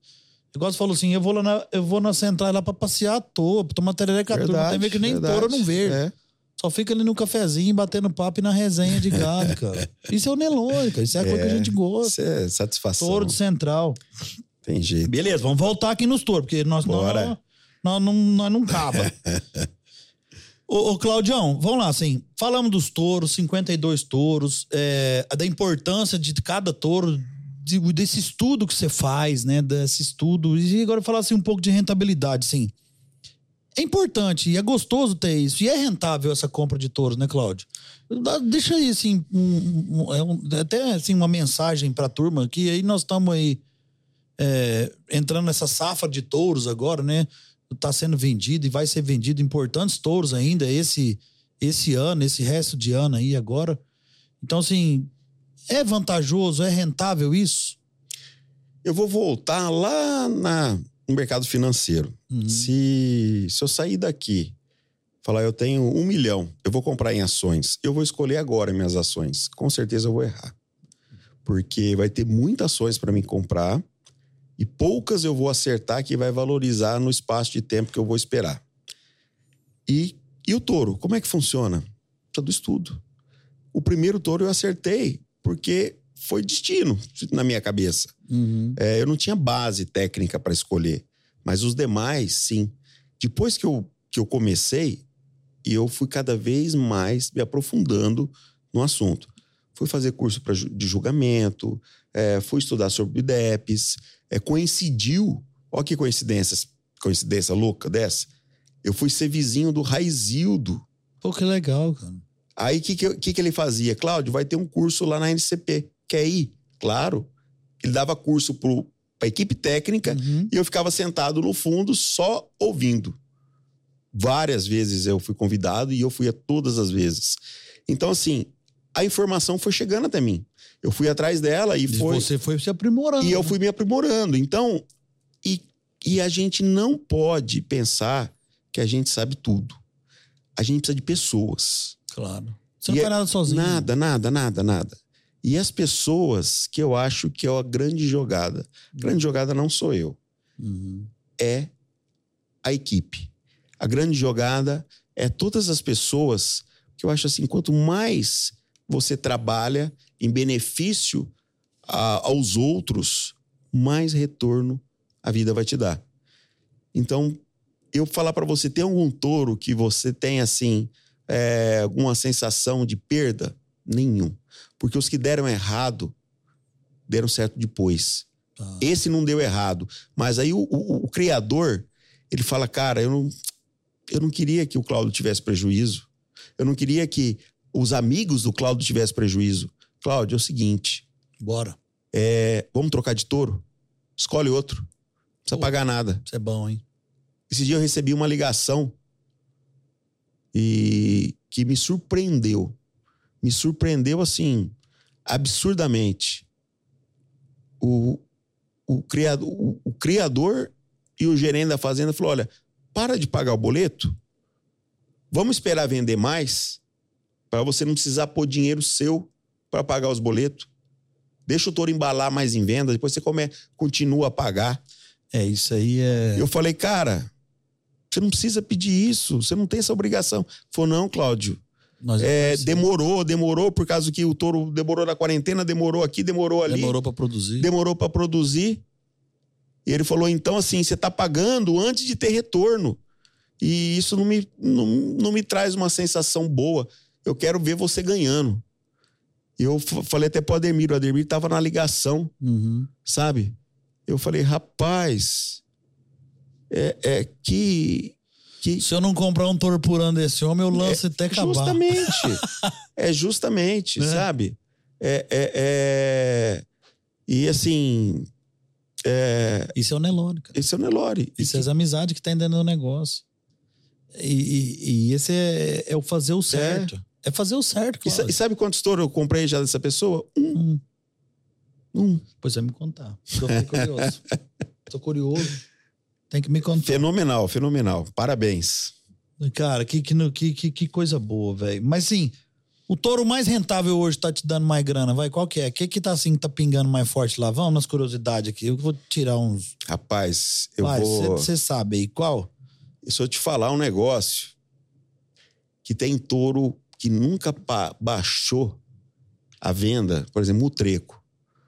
Igual você falou assim, eu vou lá na, eu vou na central lá pra passear à toa, pra tomar terereca à turma. Tem ver que nem verdade. touro eu não vejo. É. Só fica ali no cafezinho, batendo papo e na resenha de gado, cara. Isso é o Nelone, cara. Isso é a coisa que a gente gosta. Isso é satisfação. Touro do Central. Tem jeito. Beleza, vamos voltar aqui nos touros, porque nós, nós, Bora. nós, nós não, nós não caba. ô, ô, Claudião, vamos lá, assim, falamos dos touros, 52 touros, é, da importância de cada touro, de- desse estudo que você faz, né, desse estudo, e agora falar assim um pouco de rentabilidade, assim. É importante e é gostoso ter isso. E é rentável essa compra de touros, né, Cláudio? Deixa aí, assim, um- um- é um- até assim, uma mensagem pra turma que aí nós estamos aí é, entrando nessa safra de touros agora, né? Tá sendo vendido e vai ser vendido importantes touros ainda esse esse ano, esse resto de ano aí agora. Então, assim, é vantajoso, é rentável isso? Eu vou voltar lá na, no mercado financeiro. Uhum. Se, se eu sair daqui, falar eu tenho um milhão, eu vou comprar em ações, eu vou escolher agora minhas ações. Com certeza eu vou errar. Porque vai ter muitas ações para mim comprar e poucas eu vou acertar que vai valorizar no espaço de tempo que eu vou esperar. E, e o touro, como é que funciona? Precisa do estudo. O primeiro touro eu acertei porque foi destino na minha cabeça. Uhum. É, eu não tinha base técnica para escolher, mas os demais, sim. Depois que eu, que eu comecei, eu fui cada vez mais me aprofundando no assunto. Fui fazer curso pra, de julgamento, é, fui estudar sobre IDEPs, é, coincidiu, olha que coincidência, coincidência louca dessa. Eu fui ser vizinho do Raizildo. Pô, que legal, cara. Aí o que, que, que, ele fazia? Cláudio, vai ter um curso lá na NCP. Quer ir? Claro. Ele dava curso para a equipe técnica Uhum. e eu ficava sentado no fundo só ouvindo. Várias vezes eu fui convidado e eu fui a todas as vezes. Então, assim, a informação foi chegando até mim. Eu fui atrás dela e E foi. Você foi se aprimorando. E eu né? fui me aprimorando. Então, e, e a gente não pode pensar que a gente sabe tudo. A gente precisa de pessoas. Claro. Você não E faz é- nada sozinho. Nada, nada, nada, nada. E as pessoas que eu acho que é a grande jogada. A grande jogada não sou eu, Uhum. é a equipe. A grande jogada é todas as pessoas que eu acho assim, quanto mais você trabalha em benefício a- aos outros, mais retorno a vida vai te dar. Então, eu falar para você, tem algum touro que você tem assim, é, alguma sensação de perda? Nenhum. Porque os que deram errado, deram certo depois. Tá. Esse não deu errado. Mas aí o, o- o criador, ele fala, cara, eu não, eu não queria que o Cláudio tivesse prejuízo. Eu não queria que os amigos do Cláudio tivessem prejuízo. Cláudio, é o seguinte, Bora. é, vamos trocar de touro? Escolhe outro. Não precisa Pô. pagar nada. Isso é bom, hein? Esse dia eu recebi uma ligação e que me surpreendeu. Me surpreendeu assim, absurdamente. O, o, criador, o, o criador e o gerente da fazenda falou: olha, para de pagar o boleto, vamos esperar vender mais para você não precisar pôr dinheiro seu para pagar os boletos. Deixa o touro embalar mais em venda, depois você come, continua a pagar. É, isso aí é. Eu falei, cara, você não precisa pedir isso, você não tem essa obrigação. Falou, não, Cláudio. Nós É, conhecemos. demorou, demorou, por causa que o touro demorou na quarentena, demorou aqui, demorou ali, Demorou pra produzir. demorou para produzir. E ele falou, então, assim, você está pagando antes de ter retorno. E isso não me, não, não me traz uma sensação boa. Eu quero ver você ganhando. Eu falei até pro Ademir, o Ademir estava na ligação Uhum. sabe? Eu falei, rapaz, é, é que. Se eu não comprar um touro por ano desse homem, eu lanço até acabar. justamente. é justamente, Né? sabe? É, é, é- E assim. É... Isso é o Nelore, cara. Esse é o Nelore. Isso é as amizades que tem dentro do negócio. E, e- e esse é, é o fazer o certo. É, fazer o certo, E, claro. e sabe quantos touros eu comprei já dessa pessoa? Um. Um. pois vai me contar. Eu fiquei curioso. Tô curioso. Tem que me contar. Fenomenal, fenomenal. Parabéns. Cara, que, que, que, que, coisa boa, velho. Mas sim, o touro mais rentável hoje tá te dando mais grana, vai? Qual que é? O que que tá assim, tá pingando mais forte lá? Vamos nas curiosidades aqui. Eu vou tirar uns. Rapaz, eu Vai, vou. você sabe aí qual? E se eu te falar um negócio que tem touro que nunca baixou a venda, por exemplo, o treco.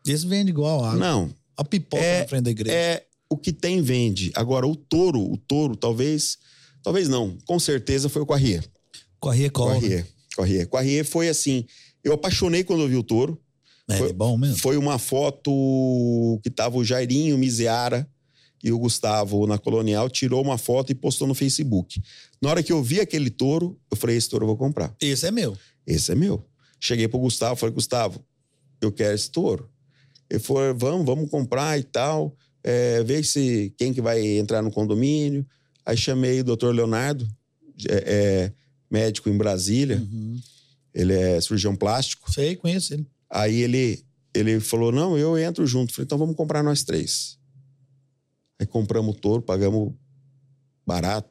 Esse vende igual a água. Não. A pipoca é, na frente da igreja. É o que tem vende. Agora, o touro, o touro, talvez. Talvez não. Com certeza foi o Corrêa. Corrêa qual? Corrêa. Corrêa. Corrêa foi assim. Eu apaixonei quando eu vi o touro. É, foi, é bom mesmo. Foi uma foto que tava o Jairinho Miseara e o Gustavo na Colonial tirou uma foto e postou no Facebook. Na hora que eu vi aquele touro, eu falei: esse touro eu vou comprar. Esse é meu. Esse é meu. Cheguei pro Gustavo, falei: Gustavo, eu quero esse touro. Ele falou: vamos, vamos comprar e tal. É, ver se quem que vai entrar no condomínio. Aí chamei o doutor Leonardo, é, é, médico em Brasília. Uhum. Ele é cirurgião plástico. Sei, conheço ele. Aí ele, ele falou: não, eu entro junto. Falei, então vamos comprar nós três. Aí compramos o touro, pagamos barato,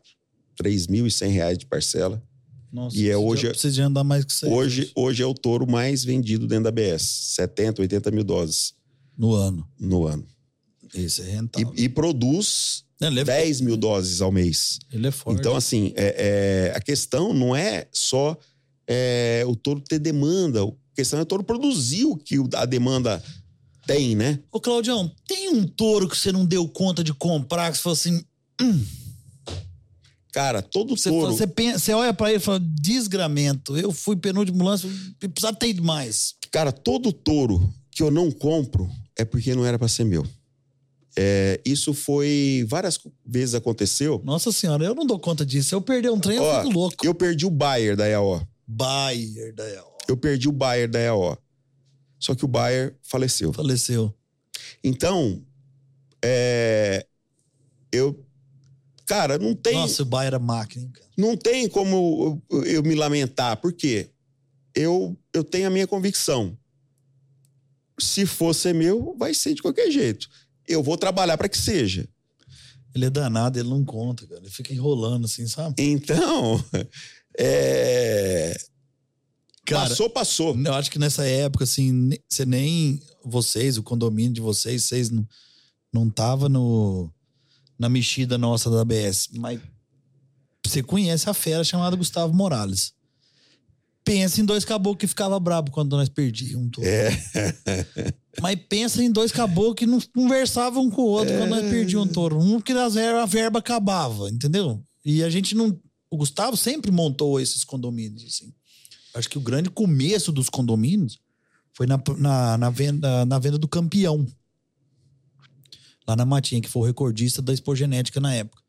R$ 3.100 de parcela. Nossa, e é hoje. Precisa de andar mais que isso. Hoje, hoje é o touro mais vendido dentro da BS. 70, 80 mil doses. No ano. No ano. Isso é rentável. E, e produz ele é 10 mil doses ao mês. Ele é forte. Então, assim, é, é, a questão não é só é, o touro ter demanda. A questão é o touro produzir o que a demanda tem, né? Ô, Claudião, tem um touro que você não deu conta de comprar, que você falou assim. Hum. Cara, todo você, touro. Você, pensa, você olha para ele e fala: desgramento. Eu fui penúltimo lance, precisava ter mais. Cara, todo touro que eu não compro é porque não era para ser meu. É, isso foi. Várias vezes aconteceu. Nossa senhora, eu não dou conta disso. Eu perdi um trem, Ó, eu fico louco. Eu perdi o Bayer da EAO. Bayer da EAO. Eu perdi o Bayer da EAO. Só que o Bayer faleceu. Faleceu. Então, é, eu. Cara, não tem. Nossa, o Bayer era máquina, cara? Não tem como eu, eu me lamentar, porque eu, eu tenho a minha convicção. Se for ser meu, vai ser de qualquer jeito. Eu vou trabalhar para que seja. Ele é danado, ele não conta, cara. Ele fica enrolando assim, sabe? Então, é Cara, passou, passou. Eu acho que nessa época, assim, você nem. Vocês, o condomínio de vocês, vocês não, não tava no, na mexida nossa da ABS. Mas você conhece a fera chamada Gustavo Morales. Pensa em dois caboclos que ficava brabo quando nós perdíamos. Um é. Mas pensa em dois caboclos que não conversavam um com o outro é. quando nós perdíamos um touro. Um que a verba, a verba acabava, entendeu? E a gente não. O Gustavo sempre montou esses condomínios, assim acho que o grande começo dos condomínios foi na, na, na, venda, na venda do campeão. Lá na Matinha, que foi o recordista da expogenética na época.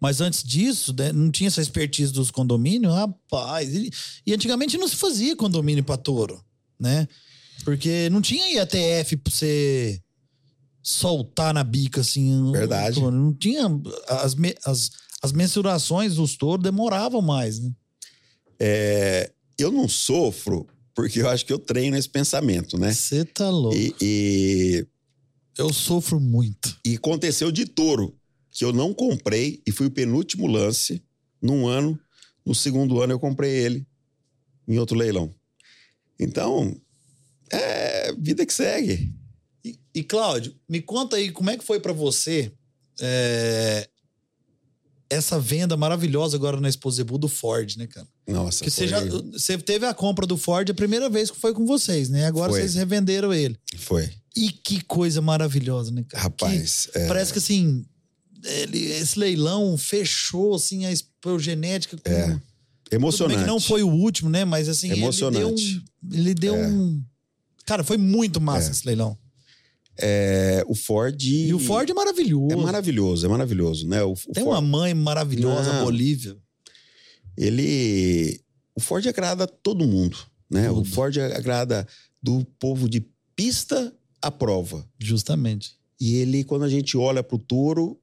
Mas antes disso, né, não tinha essa expertise dos condomínios, rapaz. E, e antigamente não se fazia condomínio para touro, né? Porque não tinha IATF pra você soltar na bica, assim. Verdade. Não tinha. As, as, as mensurações dos touros demoravam mais, né? É, eu não sofro porque eu acho que eu treino esse pensamento, né? Você tá louco. E, e, Eu sofro muito. E aconteceu de touro, que eu não comprei e fui o penúltimo lance num ano. No segundo ano eu comprei ele em outro leilão. Então, é vida que segue. E, e Cláudio, me conta aí como é que foi para você é, essa venda maravilhosa agora na Exposebu do Ford, né, cara? Nossa, que foi... você já você teve a compra do Ford a primeira vez que foi com vocês, né? Agora foi. vocês revenderam ele. Foi. E que coisa maravilhosa, né, cara? Rapaz, que, é... parece que assim, ele, esse leilão fechou assim a genética com é. Emocionante. que não foi o último, né? Mas assim, Emocionante. ele deu um. Ele deu é. um... Cara, foi muito massa é. esse leilão. É, o Ford. E o Ford é maravilhoso. É maravilhoso, é maravilhoso, né? O, o Tem Ford... uma mãe maravilhosa, Não, Bolívia. Ele. O Ford agrada todo mundo, né? Tudo. O Ford agrada do povo de pista à prova. Justamente. E ele, quando a gente olha para o touro,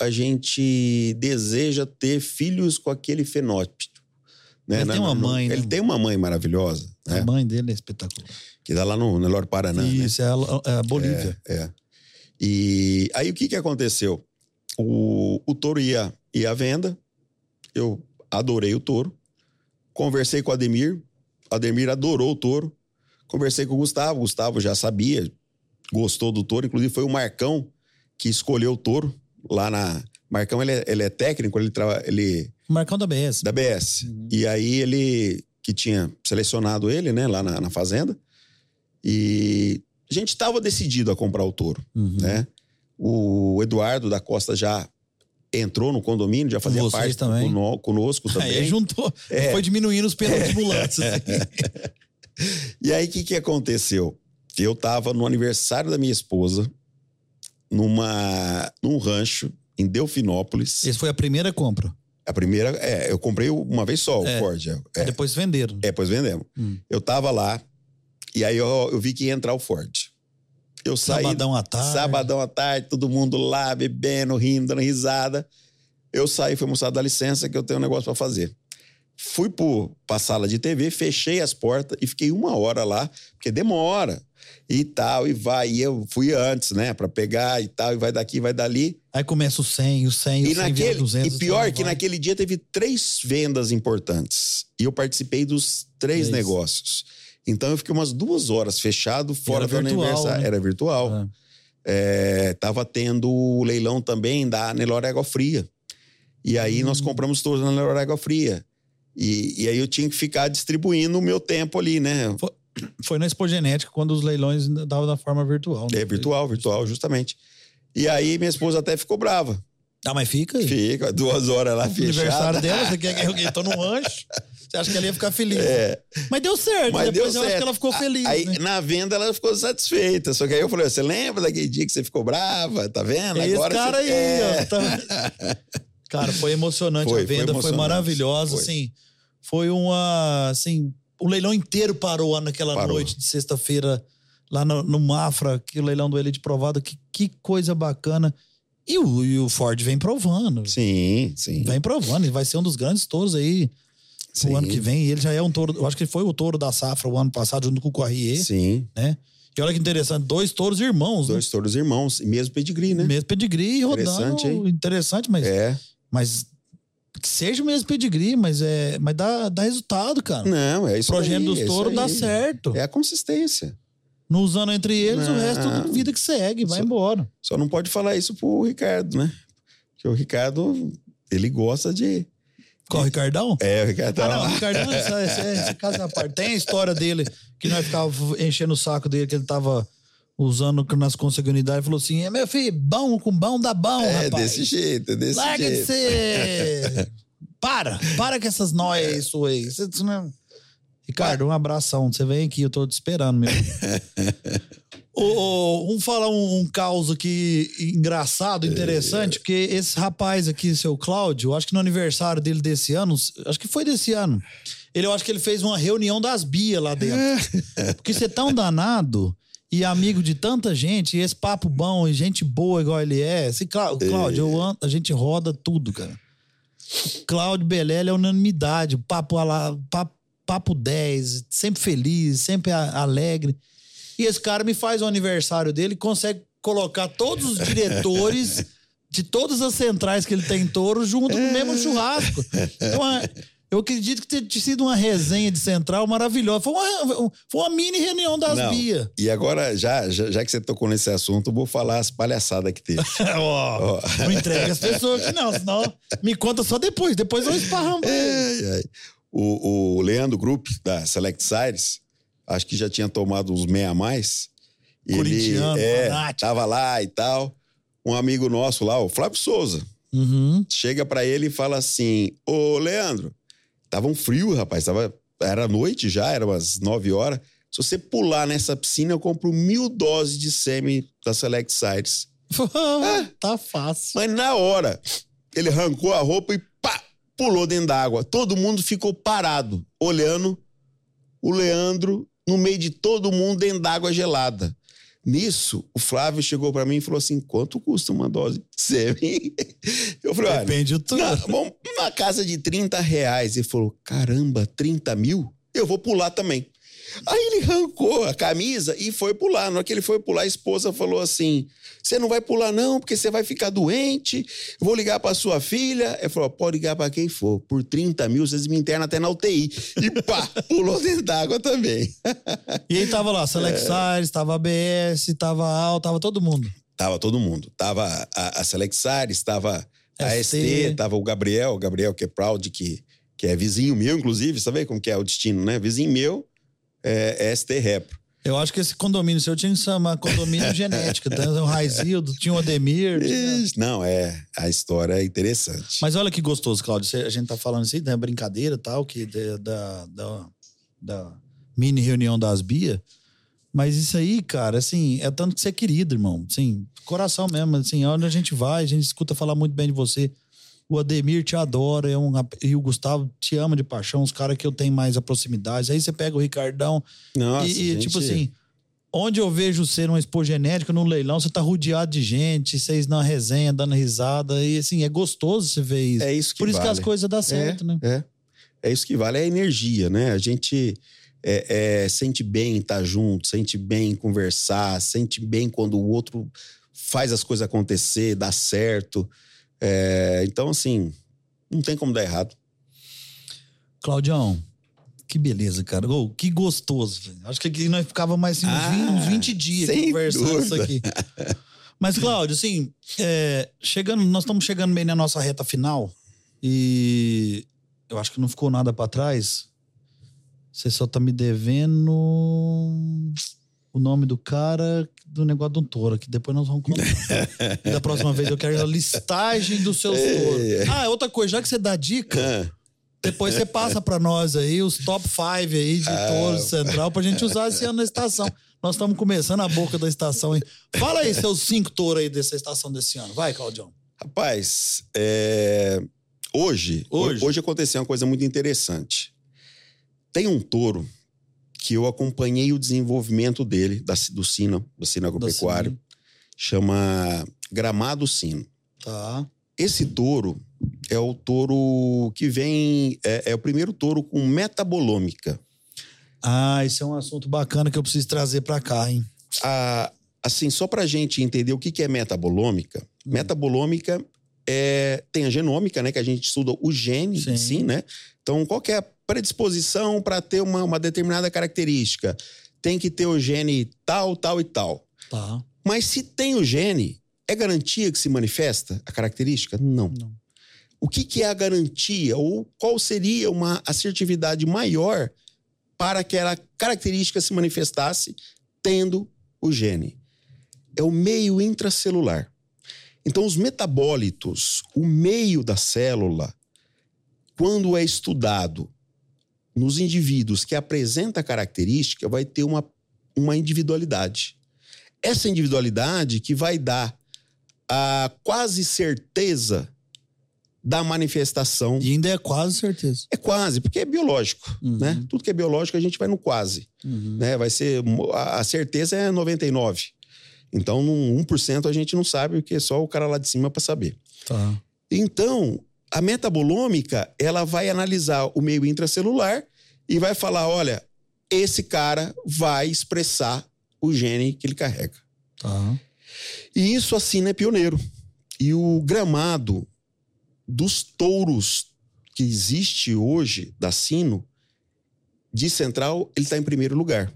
a gente deseja ter filhos com aquele fenótipo. Né? Ele tem uma mãe. Ele né? tem uma mãe maravilhosa. A né? mãe dele é espetacular. Que dá lá no Nelore Paraná. Né? Isso, né? é, a, é a Bolívia. É, é, E aí o que, que aconteceu? O, o touro ia, ia à venda, eu adorei o touro, conversei com o Ademir, o Ademir adorou o touro, conversei com o Gustavo, o Gustavo já sabia, gostou do touro, inclusive foi o Marcão que escolheu o touro lá na. Marcão, ele é, ele é técnico, ele, tra... ele O Marcão da BS. Da BS. Uhum. E aí ele, que tinha selecionado ele, né, lá na, na fazenda. E a gente estava decidido a comprar o touro, uhum. né? O Eduardo da Costa já entrou no condomínio, já fazia Vocês parte também. conosco também. Aí juntou, é. foi diminuindo os penaltibulantes. É. Assim. e aí, o que, que aconteceu? Eu estava no aniversário da minha esposa, numa, num rancho em Delfinópolis. Essa foi a primeira compra? A primeira, é, eu comprei uma vez só o é. Ford. É. é. Depois venderam. É, depois vendemos. Hum. Eu tava lá, e aí eu, eu vi que ia entrar o Ford. Eu saí. Sabadão à tarde. Sabadão à tarde, todo mundo lá, bebendo, rindo, dando risada. Eu saí, fui mostrar da licença que eu tenho um negócio para fazer. Fui pro, pra sala de TV, fechei as portas e fiquei uma hora lá, porque demora e tal, e vai. E eu fui antes, né, para pegar e tal, e vai daqui, vai dali. Aí começa o 100, o 100, o e 100 naquele, 200. E pior que vai. naquele dia teve três vendas importantes. E eu participei dos três é negócios. Então eu fiquei umas duas horas fechado fora do aniversário. Né? Era virtual. É. É, tava tendo o leilão também da Nelore Água Fria. E aí hum. nós compramos todos na Nelore Água Fria. E, e aí eu tinha que ficar distribuindo o meu tempo ali, né? Foi, foi na Expo Genética, quando os leilões davam da forma virtual. Né? É, virtual, virtual, justamente. E aí minha esposa até ficou brava. Ah, mas fica aí. Fica, duas horas lá fechada. aniversário dela, você quer que eu tô no rancho? Você acha que ela ia ficar feliz? É. Mas deu certo. Mas Depois deu eu certo. acho que ela ficou feliz. Aí, né? na venda, ela ficou satisfeita. Só que aí eu falei: você lembra daquele dia que você ficou brava? Tá vendo? Esse Agora cara você... aí, é. ó. Tá... Cara, foi emocionante. Foi, a venda foi, foi maravilhosa. Foi. Assim, foi uma. Assim, o leilão inteiro parou naquela parou. noite de sexta-feira lá no, no, Mafra, que o leilão do Elite Provado. Que, que coisa bacana. E o, e o Ford vem provando. Sim, sim. Vem provando. Ele vai ser um dos grandes touros aí sim. o ano que vem. Ele já é um touro. Eu acho que ele foi o touro da safra o ano passado, junto com o Corrier. Sim. Né? E olha que interessante, dois touros irmãos. Dois né? touros irmãos, mesmo pedigree, né? Mesmo pedigree rodando. Interessante, hein? interessante mas. É. Mas que seja o mesmo pedigree, mas é, mas dá, dá resultado, cara. Não, é isso O projeto dos é touros dá certo. É a consistência. Não usando entre eles, não. o resto vida que segue, vai só, embora. Só não pode falar isso pro Ricardo, né? Porque o Ricardo, ele gosta de. Qual o Ricardão? É, o Ricardão. Ah, não, o Ricardão, esse, esse caso à parte. Tem a história dele, que nós ficava enchendo o saco dele, que ele tava usando nas consanguinidades, falou assim: é meu filho, bom com bom dá bom, é, rapaz. desse jeito, é desse Larga jeito. de ser. para, para com essas noias suas. Não... Ricardo, um abração. Você vem aqui, eu tô te esperando mesmo. oh, vamos falar um, um caos aqui engraçado, interessante, porque esse rapaz aqui, seu Cláudio, acho que no aniversário dele desse ano, acho que foi desse ano, ele, eu acho que ele fez uma reunião das Bia lá dentro. Porque você é tão danado e amigo de tanta gente, e esse papo bom e gente boa igual ele é. Esse Cláudio, eu, a gente roda tudo, cara. Cláudio Belele é unanimidade, papo, papo, papo 10, sempre feliz, sempre alegre. E esse cara me faz o aniversário dele, consegue colocar todos os diretores de todas as centrais que ele tem em touro junto no mesmo churrasco. Então, é, eu acredito que tenha sido uma resenha de central maravilhosa. Foi uma, foi uma mini reunião das Não. Bia. E agora, já, já, já, que você tocou nesse assunto, eu vou falar as palhaçadas que teve. oh, oh. Não entrega as pessoas aqui, não, senão me conta só depois. Depois eu esparramo. É, é. O, o Leandro Group, da Select Sires, acho que já tinha tomado uns meia a mais. Ele é, tava lá e tal. Um amigo nosso lá, o Flávio Souza, uhum. chega para ele e fala assim: Ô Leandro, Tava um frio, rapaz. Tava, era noite já, era umas 9 horas. Se você pular nessa piscina, eu compro mil doses de semi da Select Sites. é. Tá fácil. Mas na hora, ele arrancou a roupa e pá, pulou dentro d'água. Todo mundo ficou parado, olhando o Leandro no meio de todo mundo dentro d'água gelada. Nisso, o Flávio chegou para mim e falou assim: quanto custa uma dose de sêmen? Eu falei: Depende tudo. Na, na casa de 30 reais. Ele falou: caramba, 30 mil? Eu vou pular também. Aí ele arrancou a camisa e foi pular. Na hora que ele foi pular, a esposa falou assim: Você não vai pular, não, porque você vai ficar doente. Vou ligar para sua filha. Ele falou: Pode ligar para quem for. Por 30 mil, vocês me internam até na UTI. E pá, pulou dentro d'água também. E aí tava lá, Select é... tava ABS, tava Al, tava todo mundo. Tava todo mundo. Tava a, a tava A ST, tava o Gabriel, o Gabriel que é proud, que, que é vizinho meu, inclusive, sabe como que é o destino, né? Vizinho meu é, é ST Repro. Eu acho que esse condomínio seu tinha que chamar condomínio genético. Tem o Raizildo, tinha o Ademir. Tinha... Não, é. A história é interessante. Mas olha que gostoso, Cláudio. A gente tá falando assim, né? Brincadeira tal, que da, da, da mini reunião das Bia. Mas isso aí, cara, assim, é tanto que você é querido, irmão. Assim, coração mesmo. Assim, onde a gente vai, a gente escuta falar muito bem de você. O Ademir te adora, é um, e o Gustavo te ama de paixão, os caras que eu tenho mais a proximidade. Aí você pega o Ricardão. Nossa, e, e tipo assim, onde eu vejo ser uma expo genética no leilão, você tá rodeado de gente, vocês na resenha, dando risada. E assim, é gostoso você ver isso. É isso que Por isso vale. que as coisas dão certo, é, né? É. É isso que vale, é a energia, né? A gente é, é, sente bem estar junto, sente bem conversar, sente bem quando o outro faz as coisas acontecer, dá certo. É, então, assim, não tem como dar errado. Claudião, que beleza, cara. Oh, que gostoso. Véio. Acho que aqui nós ficava mais assim, uns, Ah, 20, uns 20 dias conversando isso dúvida. aqui. Mas, Cláudio, assim, é, chegando, nós estamos chegando bem na nossa reta final e eu acho que não ficou nada para trás. Você só tá me devendo o nome do cara do negócio de um touro, que depois nós vamos contar. e da próxima vez eu quero a listagem dos seus touros. Ah, outra coisa, já que você dá dica, Ah, depois você passa pra nós aí os top 5 aí de Ah. touros central pra gente usar esse ano na estação. Nós estamos começando a boca da estação aí. Fala aí seus cinco touros aí dessa estação desse ano. Vai, Claudião. Rapaz, é, hoje, Hoje? hoje aconteceu uma coisa muito interessante. Tem um touro que eu acompanhei o desenvolvimento dele, da, do sino, do sino agropecuário, Cine. chama Gramado Sino. Tá. Esse touro é o touro que vem, é, é o primeiro touro com metabolômica. Ah, esse é um assunto bacana que eu preciso trazer pra cá, hein? a- assim, só para a gente entender o que, que é metabolômica, metabolômica é, tem a genômica, né? Que a gente estuda o gene Sim. em si, né? Então, qual é a predisposição para ter uma, uma determinada característica? Tem que ter o gene tal, tal e tal. Tá. Mas se tem o gene, é garantia que se manifesta a característica? Não. Não. O que, que é a garantia? Ou qual seria uma assertividade maior para que aquela característica se manifestasse tendo o gene? É o meio intracelular. Então, os metabólitos, o meio da célula, quando é estudado nos indivíduos que apresenta a característica, vai ter uma, uma individualidade. Essa individualidade que vai dar a quase certeza da manifestação. E ainda é quase certeza. É quase, porque é biológico, Uhum. né? Tudo que é biológico a gente vai no quase, Uhum. né? Vai ser a a certeza é 99. Então, num 1% a gente não sabe, porque é só o cara lá de cima para saber. Tá. Então, a metabolômica, ela vai analisar o meio intracelular e vai falar, olha, esse cara vai expressar o gene que ele carrega. Tá. E isso assim é pioneiro. E o gramado dos touros que existe hoje da Sino de Central, ele está em primeiro lugar.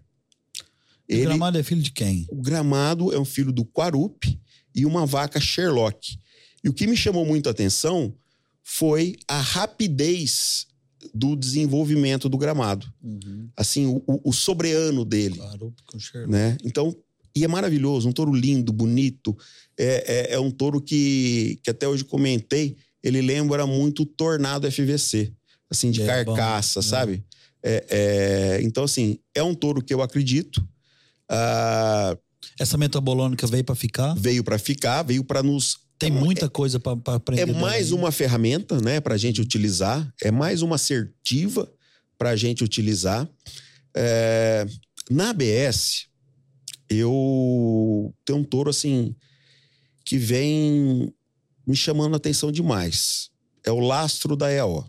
E o Ele, gramado é filho de quem? o gramado é um filho do Quarup e uma vaca Sherlock. E o que me chamou muito a atenção foi a rapidez do desenvolvimento do gramado. Uhum. Assim, o, o- sobreano dele Claro, com Sherlock. né? Então, e é maravilhoso, um touro lindo, bonito. É, é, é um touro que, que até hoje comentei, ele lembra muito o Tornado FVC, assim, de É, bom, carcaça, é. sabe? É, é, então, assim, é um touro que eu acredito. Ah, Essa metabolônica veio pra ficar? veio para ficar, veio para nos. Tem muita coisa pra, pra aprender. É dela mais aí. uma ferramenta, né, para a gente utilizar. É mais uma assertiva para a gente utilizar. É, na ABS, eu tenho um touro assim que vem me chamando a atenção demais. É o lastro da EAO.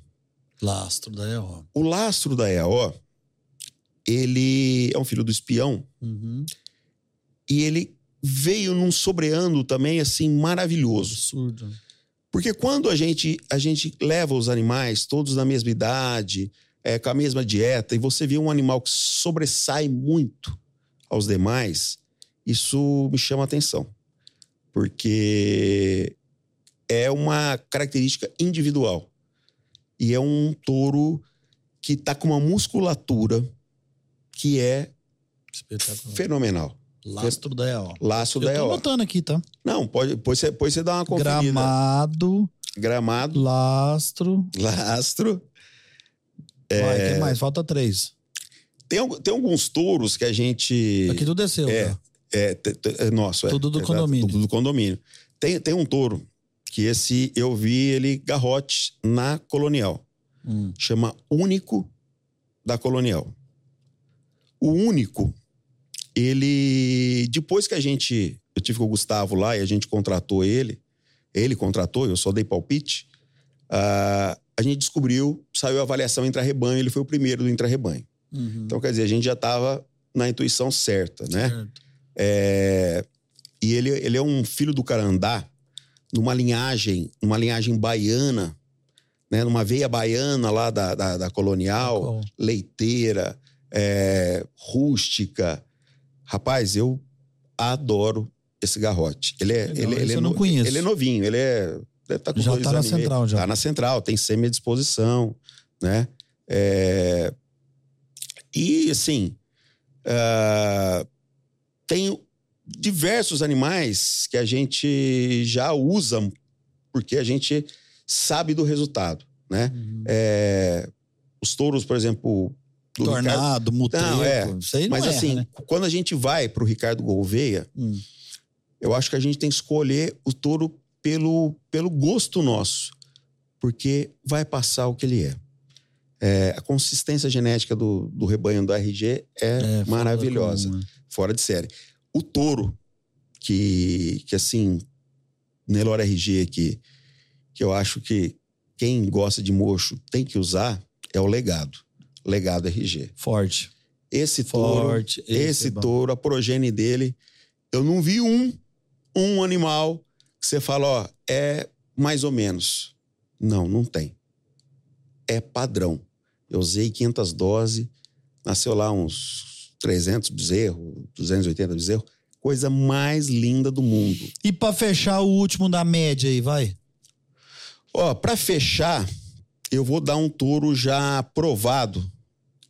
Lastro da EO. O lastro da EAO, ele é um filho do espião Uhum. e ele veio num sobreano também assim maravilhoso. Absurdo. Porque quando a gente, a gente leva os animais todos na mesma idade, é, com a mesma dieta, e você vê um animal que sobressai muito aos demais, isso me chama a atenção. Porque é uma característica individual. E é um touro que tá com uma musculatura que é fenomenal. Lastro da EO. Eu da tô EO. anotando aqui, tá? Não, pode, depois você, depois você dá uma conferida. Gramado, Gramado, lastro. lastro. Vai, É. que mais? Falta três. Tem, tem alguns touros que a gente. Aqui tudo desceu. É. tá? É, te- te- é nosso, é. Tudo do Exato, condomínio. Tudo do condomínio. Tem, tem um touro que esse eu vi ele garrote na Colonial. Hum. Chama Único da Colonial. O Único, ele. Depois que a gente. Eu tive com o Gustavo lá e a gente contratou ele. Ele contratou, eu só dei palpite. ah, a gente descobriu, saiu a avaliação intra-rebanho, ele foi o primeiro do intra-rebanho. Uhum. Então, quer dizer, a gente já estava na intuição certa, né? Certo. É, e ele, ele é um filho do Carandá, numa linhagem, numa linhagem baiana, né? Numa veia baiana lá da, da, da colonial, Qual? leiteira, é, rústica. Rapaz, eu adoro esse garrote. Ele é, Legal, ele, esse ele é eu não no- conheço. Ele é novinho, ele é. Tá com Já dois tá na central, já. Tá na central, tem semi-disposição, né? É, E, assim, ah, tem diversos animais que a gente já usa porque a gente sabe do resultado, né? Uhum. É, os touros, por exemplo, do Ricardo- Tornado, mutreco. Não, é. Não Mas erra, assim, né? quando a gente vai pro Ricardo Gouveia, Hum. eu acho que a gente tem que escolher o touro pelo, pelo gosto nosso, porque vai passar o que ele é. É, a consistência genética do, do rebanho do RG é, É, fora maravilhosa, comum, né? fora de série. O touro, que, que assim, Nelore RG aqui, que eu acho que quem gosta de mocho tem que usar, é o legado. Legado RG. Forte. Esse touro, Forte. esse é touro, a progenie dele, eu não vi um, um animal que você fala, ó, é mais ou menos. Não, não tem. É padrão. Eu usei 500 doses, nasceu lá uns 300 bezerros, 280 bezerros. Coisa mais linda do mundo. E pra fechar o último da média aí, vai? Ó, pra fechar, eu vou dar um touro já provado,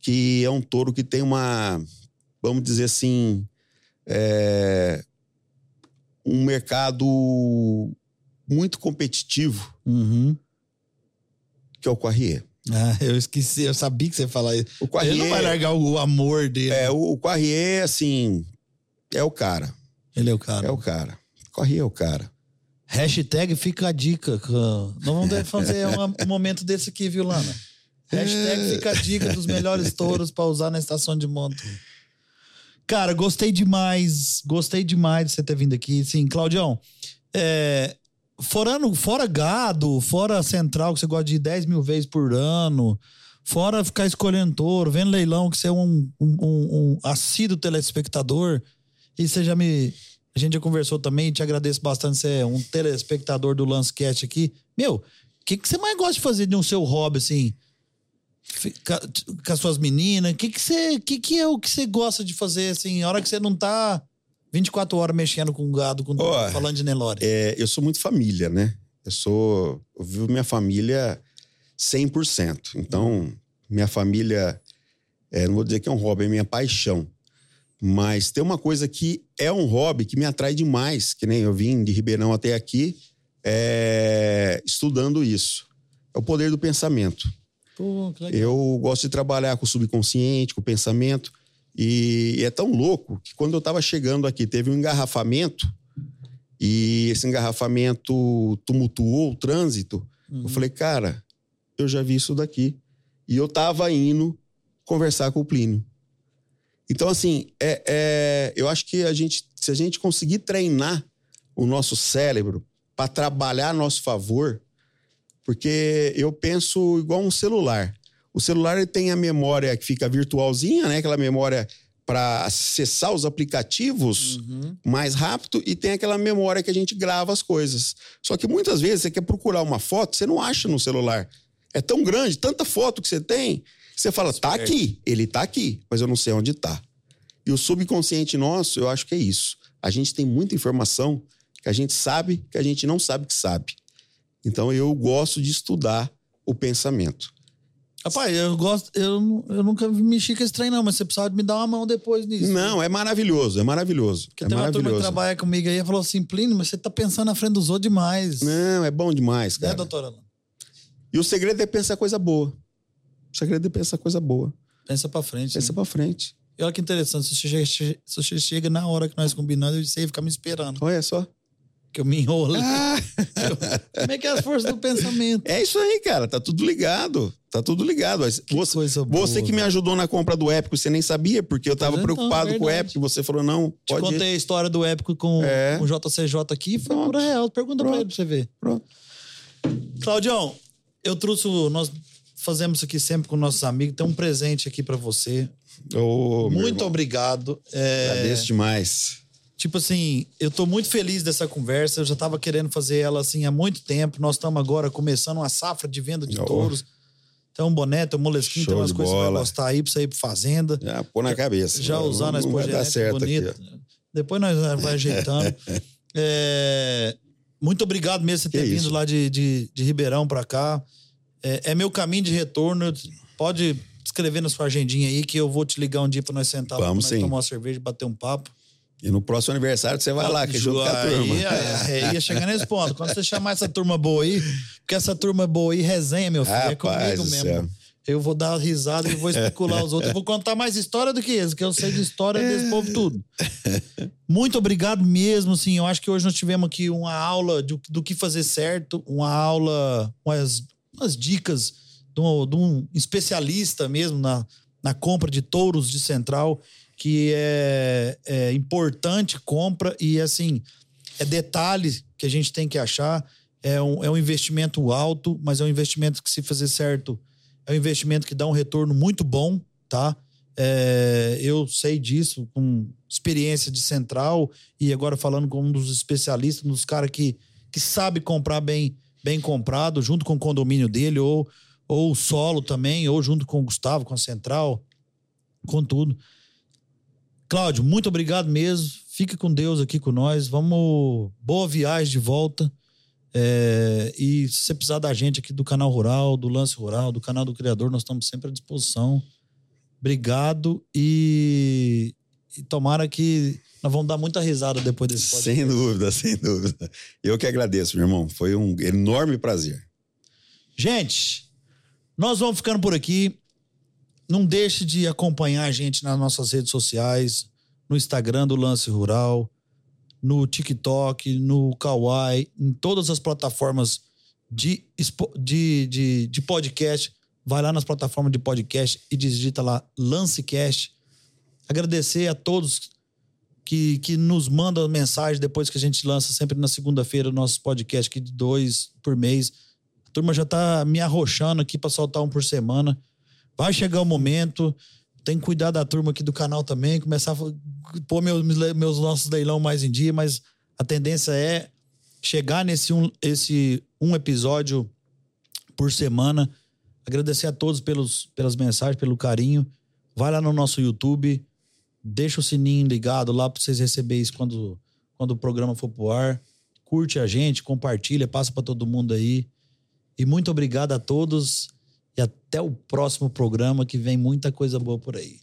que é um touro que tem uma, vamos dizer assim, é, um mercado muito competitivo, Uhum. que é o Quarrier. Ah, eu esqueci, eu sabia que você ia falar isso. O Ele Quarrier, não vai largar o amor dele. é, o, Quarrier, assim, é o cara. Ele é o cara. É o cara. Quarrier é o cara. Hashtag fica a dica. Nós vamos fazer um momento desse aqui, viu, Lana? Hashtag fica a dica dos melhores touros pra usar na estação de monta. Cara, gostei demais. Gostei demais de você ter vindo aqui. Sim, Claudião, é, fora, no- fora gado, fora central, que você gosta de ir 10 mil vezes por ano, fora ficar escolhendo touro, vendo leilão, que você é um, um, um, um assíduo telespectador, e você já me. A gente já conversou também, te agradeço bastante, você é um telespectador do Lancecast aqui. Meu, o que, que você mais gosta de fazer de um seu hobby, assim? Fica- Com as suas meninas? O que, que, você, que, que é o que você gosta de fazer, assim, a hora que você não tá 24 horas mexendo com gado, com Ó, falando de Nelore? É, eu sou muito família, né? Eu sou. Eu vivo minha família 100%. Então, minha família. é, não vou dizer que é um hobby, é minha paixão. Mas tem uma coisa que é um hobby que me atrai demais, que nem eu vim de Ribeirão até aqui, é, estudando isso. É o poder do pensamento. Pô. Eu gosto de trabalhar com o subconsciente, com o pensamento. E é tão louco que quando eu estava chegando aqui, teve um engarrafamento. E esse engarrafamento tumultuou o trânsito. Uhum. Eu falei, cara, eu já vi isso daqui. E eu tava indo conversar com o Plínio. Então, assim, é, é- eu acho que a gente, se a gente conseguir treinar o nosso cérebro para trabalhar a nosso favor, porque eu penso igual um celular. O celular ele tem a memória que fica virtualzinha, né? Aquela memória para acessar os aplicativos Uhum. mais rápido e tem aquela memória que a gente grava as coisas. Só que muitas vezes você quer procurar uma foto, você não acha no celular. É tão grande, tanta foto que você tem, você fala, tá aqui, ele tá aqui, mas eu não sei onde tá. E o subconsciente nosso, eu acho que é isso. A gente tem muita informação que a gente sabe que a gente não sabe que sabe. Então eu gosto de estudar o pensamento. Rapaz, eu gosto. Eu, eu nunca mexi com esse trem, não, mas você precisava me dar uma mão depois nisso. Não, é maravilhoso, é maravilhoso. Porque é tem uma turma que maravilhoso. trabalha comigo aí e falou assim: Plínio, mas você tá pensando na frente dos outros demais. Não, é bom demais, Né, cara. doutora? Ana? E o segredo é pensar coisa boa. O segredo é pensar coisa boa. Pensa pra frente. Pensa né? pra frente. E olha que interessante, se você, chega, se você chega na hora que nós combinamos, você ia ficar me esperando. Olha só. Que eu me enrolo. Ah, Como é que é as forças do pensamento? é isso aí, cara. Tá tudo ligado. Tá tudo ligado. Mas Você, boa. você que me ajudou na compra do Épico, você nem sabia, porque eu tava Pois então, preocupado com o. Épico. Você falou, não, Te pode ir. contei a história do épico com É. o JCJ aqui, foi Pronto. pura real. Pergunta pra Pronto. ele pra você ver. Pronto. Claudião, eu trouxe. Nós fazemos isso aqui sempre com nossos amigos. Tem um presente aqui pra você. Meu muito obrigado. É, Agradeço demais. Tipo assim, eu tô muito feliz dessa conversa. Eu já tava querendo fazer ela assim há muito tempo. Nós estamos agora começando uma safra de venda de Oh. touros. Tem um boné, tem um molesquinho, tem Show umas de coisas que você vai bola. gostar aí pra você ir pra fazenda. Já pôr na cabeça. Já usando a Não vai dar esponjinete certo bonita. aqui. ó. Depois nós vamos ajeitando. É, muito obrigado mesmo por Que ter vindo isso. lá de, de, de Ribeirão pra cá. É, é meu caminho de retorno. Pode escrever na sua agendinha aí que eu vou te ligar um dia pra nós sentar lá, pra Vamos nós sim. tomar uma cerveja e bater um papo. E no próximo aniversário você vai lá, que é junto com a Aí, turma. é, é, ia chegar nesse ponto. Quando você chamar essa turma boa aí, porque essa turma boa aí resenha, meu filho, é Rapaz comigo do mesmo. céu. Eu vou dar risada e vou especular os outros. Eu vou contar mais história do que eles, que eu sei de história desse povo tudo. Muito obrigado mesmo, assim. Eu acho que hoje nós tivemos aqui uma aula do, do que fazer certo, uma aula, umas, umas dicas de um, de um especialista mesmo na, na compra de touros de central, que é, é importante compra e, assim, é detalhe que a gente tem que achar. É um, é um investimento alto, mas é um investimento que, se fazer certo, é um investimento que dá um retorno muito bom, tá? É, eu sei disso com experiência de central e agora falando com um dos especialistas, um dos caras que, que sabe comprar bem, bem comprado, junto com o condomínio dele, ou, ou solo também, ou junto com o Gustavo, com a central, com tudo. Cláudio, muito obrigado mesmo. Fica com Deus aqui com nós. Vamos. Boa viagem de volta. É, e se você precisar da gente aqui do canal Rural, do Lance Rural, do canal do Criador, nós estamos sempre à disposição. Obrigado e, e tomara que nós vamos dar muita risada depois desse podcast. Sem dúvida, sem dúvida. Eu que agradeço, meu irmão. Foi um enorme prazer. Gente, nós vamos ficando por aqui. Não deixe de acompanhar a gente nas nossas redes sociais, no Instagram do Lance Rural, no TikTok, no Kawaii, em todas as plataformas de, de, de, de podcast. Vai lá nas plataformas de podcast e digita lá Lancecast. Agradecer a todos que, que nos mandam mensagem depois que a gente lança sempre na segunda-feira o nosso podcast aqui de dois por mês. A turma já tá me arrochando aqui para soltar um por semana. Vai chegar o momento. Tem que cuidar da turma aqui do canal também, começar a pôr meus, meus nossos leilão mais em dia, mas a tendência é chegar nesse um, esse um episódio por semana. Agradecer a todos pelos, pelas mensagens, pelo carinho. Vai lá no nosso YouTube, deixa o sininho ligado lá para vocês receberem isso quando, quando o programa for pro ar. Curte a gente, compartilha, passa para todo mundo aí. E muito obrigado a todos e até o próximo programa que vem muita coisa boa por aí.